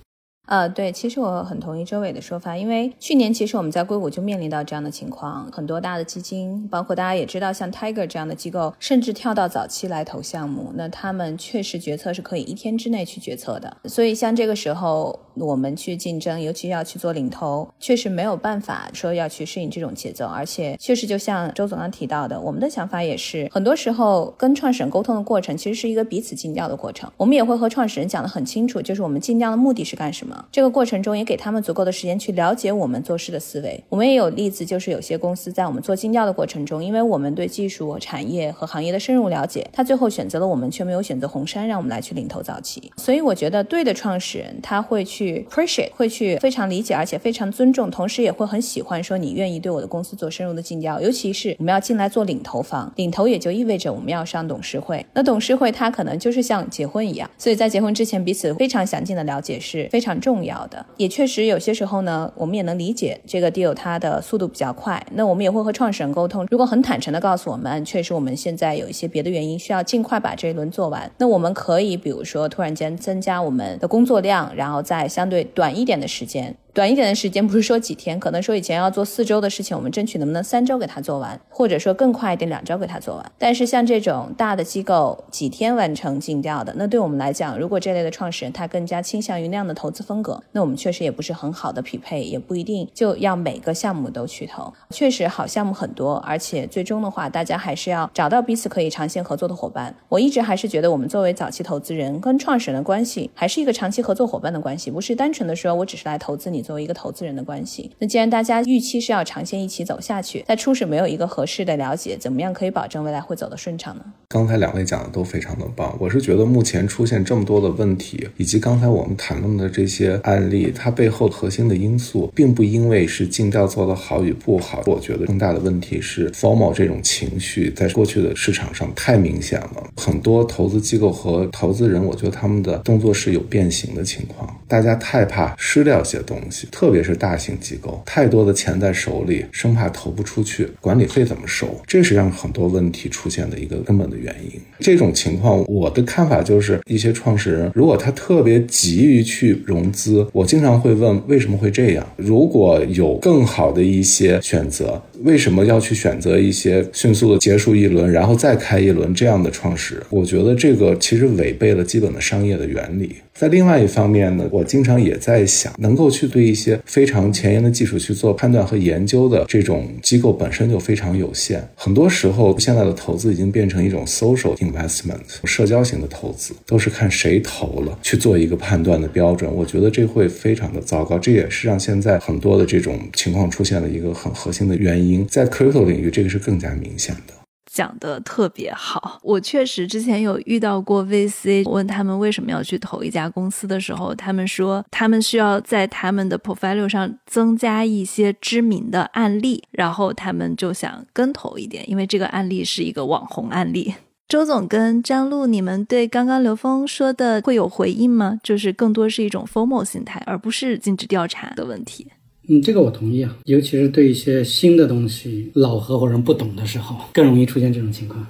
呃，对，其实我很同意周伟的说法，因为去年其实我们在硅谷就面临到这样的情况，很多大的基金，包括大家也知道，像 Tiger 这样的机构，甚至跳到早期来投项目，那他们确实决策是可以一天之内去决策的。所以像这个时候，我们去竞争，尤其要去做领头，确实没有办法说要去适应这种节奏。而且，确实就像周总刚提到的，我们的想法也是，很多时候跟创始人沟通的过程，其实是一个彼此尽调的过程。我们也会和创始人讲得很清楚，就是我们尽调的目的是干什么。这个过程中也给他们足够的时间去了解我们做事的思维。我们也有例子，就是有些公司在我们做尽调的过程中，因为我们对技术、产业和行业的深入了解，他最后选择了我们，却没有选择红杉，让我们来去领头早期。所以我觉得，对的创始人他会去 appreciate，会去非常理解，而且非常尊重，同时也会很喜欢说你愿意对我的公司做深入的尽调。尤其是我们要进来做领头方，领头也就意味着我们要上董事会。那董事会它可能就是像结婚一样，所以在结婚之前彼此非常详尽的了解是非常重要的。也确实有些时候呢，我们也能理解这个 deal 它的速度比较快，那我们也会和创始人沟通，如果很坦诚的告诉我们，确实我们现在有一些别的原因需要尽快把这一轮做完，那我们可以比如说突然间增加我们的工作量，然后在相对短一点的时间。短一点的时间，不是说几天，可能说以前要做四周的事情，我们争取能不能三周给他做完，或者说更快一点，两周给他做完。但是像这种大的机构，几天完成尽调的，那对我们来讲，如果这类的创始人他更加倾向于那样的投资风格，那我们确实也不是很好的匹配，也不一定就要每个项目都去投。确实好项目很多，而且最终的话，大家还是要找到彼此可以长线合作的伙伴。我一直还是觉得，我们作为早期投资人跟创始人的关系，还是一个长期合作伙伴的关系，不是单纯的说我只是来投资你作为一个投资人的。关系。那既然大家预期是要长线一起走下去，在初始没有一个合适的了解，怎么样可以保证未来会走得顺畅呢？刚才两位讲的都非常的棒，我是觉得目前出现这么多的问题，以及刚才我们谈论的这些案例，它背后核心的因素，并不因为是尽调做得好与不好。我觉得更大的问题是 formal 这种情绪在过去的市场上太明显了，很多投资机构和投资人，我觉得他们的动作是有变形的情况，大家太怕失掉些东西，特别是大。型机构太多的钱在手里，生怕投不出去，管理费怎么收？这是让很多问题出现的一个根本的原因。这种情况，我的看法就是，一些创始人如果他特别急于去融资，我经常会问为什么会这样？如果有更好的一些选择，为什么要去选择一些迅速的结束一轮，然后再开一轮这样的创始人？我觉得这个其实违背了基本的商业的原理。在另外一方面呢，我经常也在想，能够去对一些非常前沿的技术去做判断和研究的这种机构本身就非常有限。很多时候，现在的投资已经变成一种 social investment，社交型的投资，都是看谁投了去做一个判断的标准。我觉得这会非常的糟糕，这也是让现在很多的这种情况出现了一个很核心的原因。在 crypto 领域，这个是更加明显的。讲的特别好，我确实之前有遇到过 VC，问他们为什么要去投一家公司的时候，他们说他们需要在他们的 portfolio 上增加一些知名的案例，然后他们就想跟投一点，因为这个案例是一个网红案例。周总跟张璐，你们对刚刚刘峰说的会有回应吗？就是更多是一种 formal 心态，而不是尽职调查的问题。嗯，这个我同意啊，尤其是对一些新的东西，老合伙人不懂的时候，更容易出现这种情况。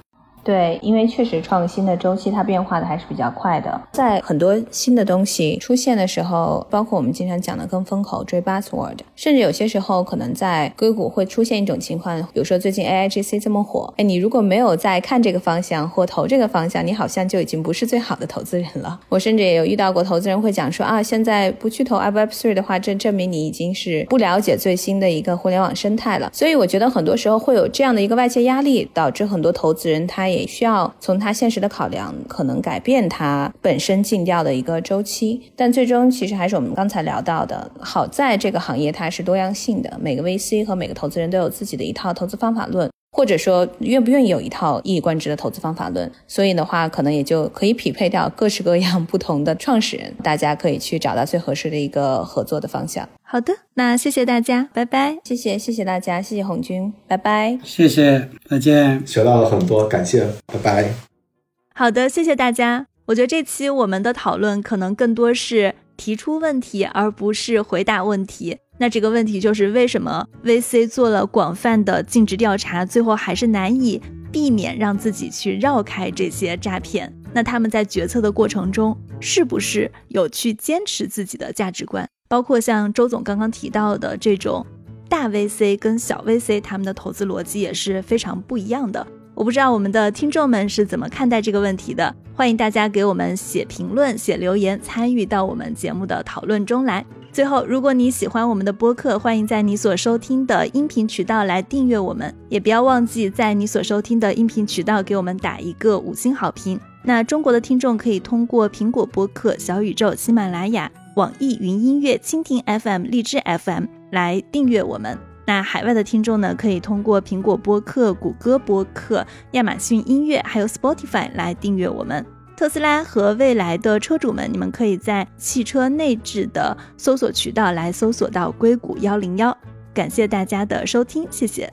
对，因为确实创新的周期它变化的还是比较快的，在很多新的东西出现的时候，包括我们经常讲的跟风口追 buzzword，甚至有些时候可能在硅谷会出现一种情况，比如说最近 AIGC 这么火，哎，你如果没有在看这个方向或投这个方向，你好像就已经不是最好的投资人了。我甚至也有遇到过投资人会讲说啊，现在不去投 Web3 的话，这证明你已经是不了解最新的一个互联网生态了。所以我觉得很多时候会有这样的一个外界压力，导致很多投资人他也。也需要从他现实的考量，可能改变他本身尽调的一个周期，但最终其实还是我们刚才聊到的，好在这个行业它是多样性的，每个 VC 和每个投资人都有自己的一套投资方法论，或者说愿不愿意有一套一以贯之的投资方法论，所以的话，可能也就可以匹配掉各式各样不同的创始人，大家可以去找到最合适的一个合作的方向。好的，那谢谢大家，拜拜。谢谢，谢谢大家，谢谢红军，拜拜。谢谢，再见。学到了很多，感谢，拜拜。好的，谢谢大家。我觉得这期我们的讨论可能更多是提出问题，而不是回答问题。那这个问题就是为什么 VC 做了广泛的尽职调查，最后还是难以避免让自己去绕开这些诈骗？那他们在决策的过程中，是不是有去坚持自己的价值观？包括像周总刚刚提到的这种大 VC 跟小 VC，他们的投资逻辑也是非常不一样的。我不知道我们的听众们是怎么看待这个问题的，欢迎大家给我们写评论、写留言，参与到我们节目的讨论中来。最后，如果你喜欢我们的播客，欢迎在你所收听的音频渠道来订阅我们，也不要忘记在你所收听的音频渠道给我们打一个五星好评。那中国的听众可以通过苹果播客、小宇宙、喜马拉雅、网易云音乐、蜻蜓 FM、荔枝 FM 来订阅我们。那海外的听众呢，可以通过苹果播客、谷歌播客、亚马逊音乐还有 Spotify 来订阅我们。特斯拉和未来的车主们，你们可以在汽车内置的搜索渠道来搜索到硅谷幺零幺。感谢大家的收听，谢谢。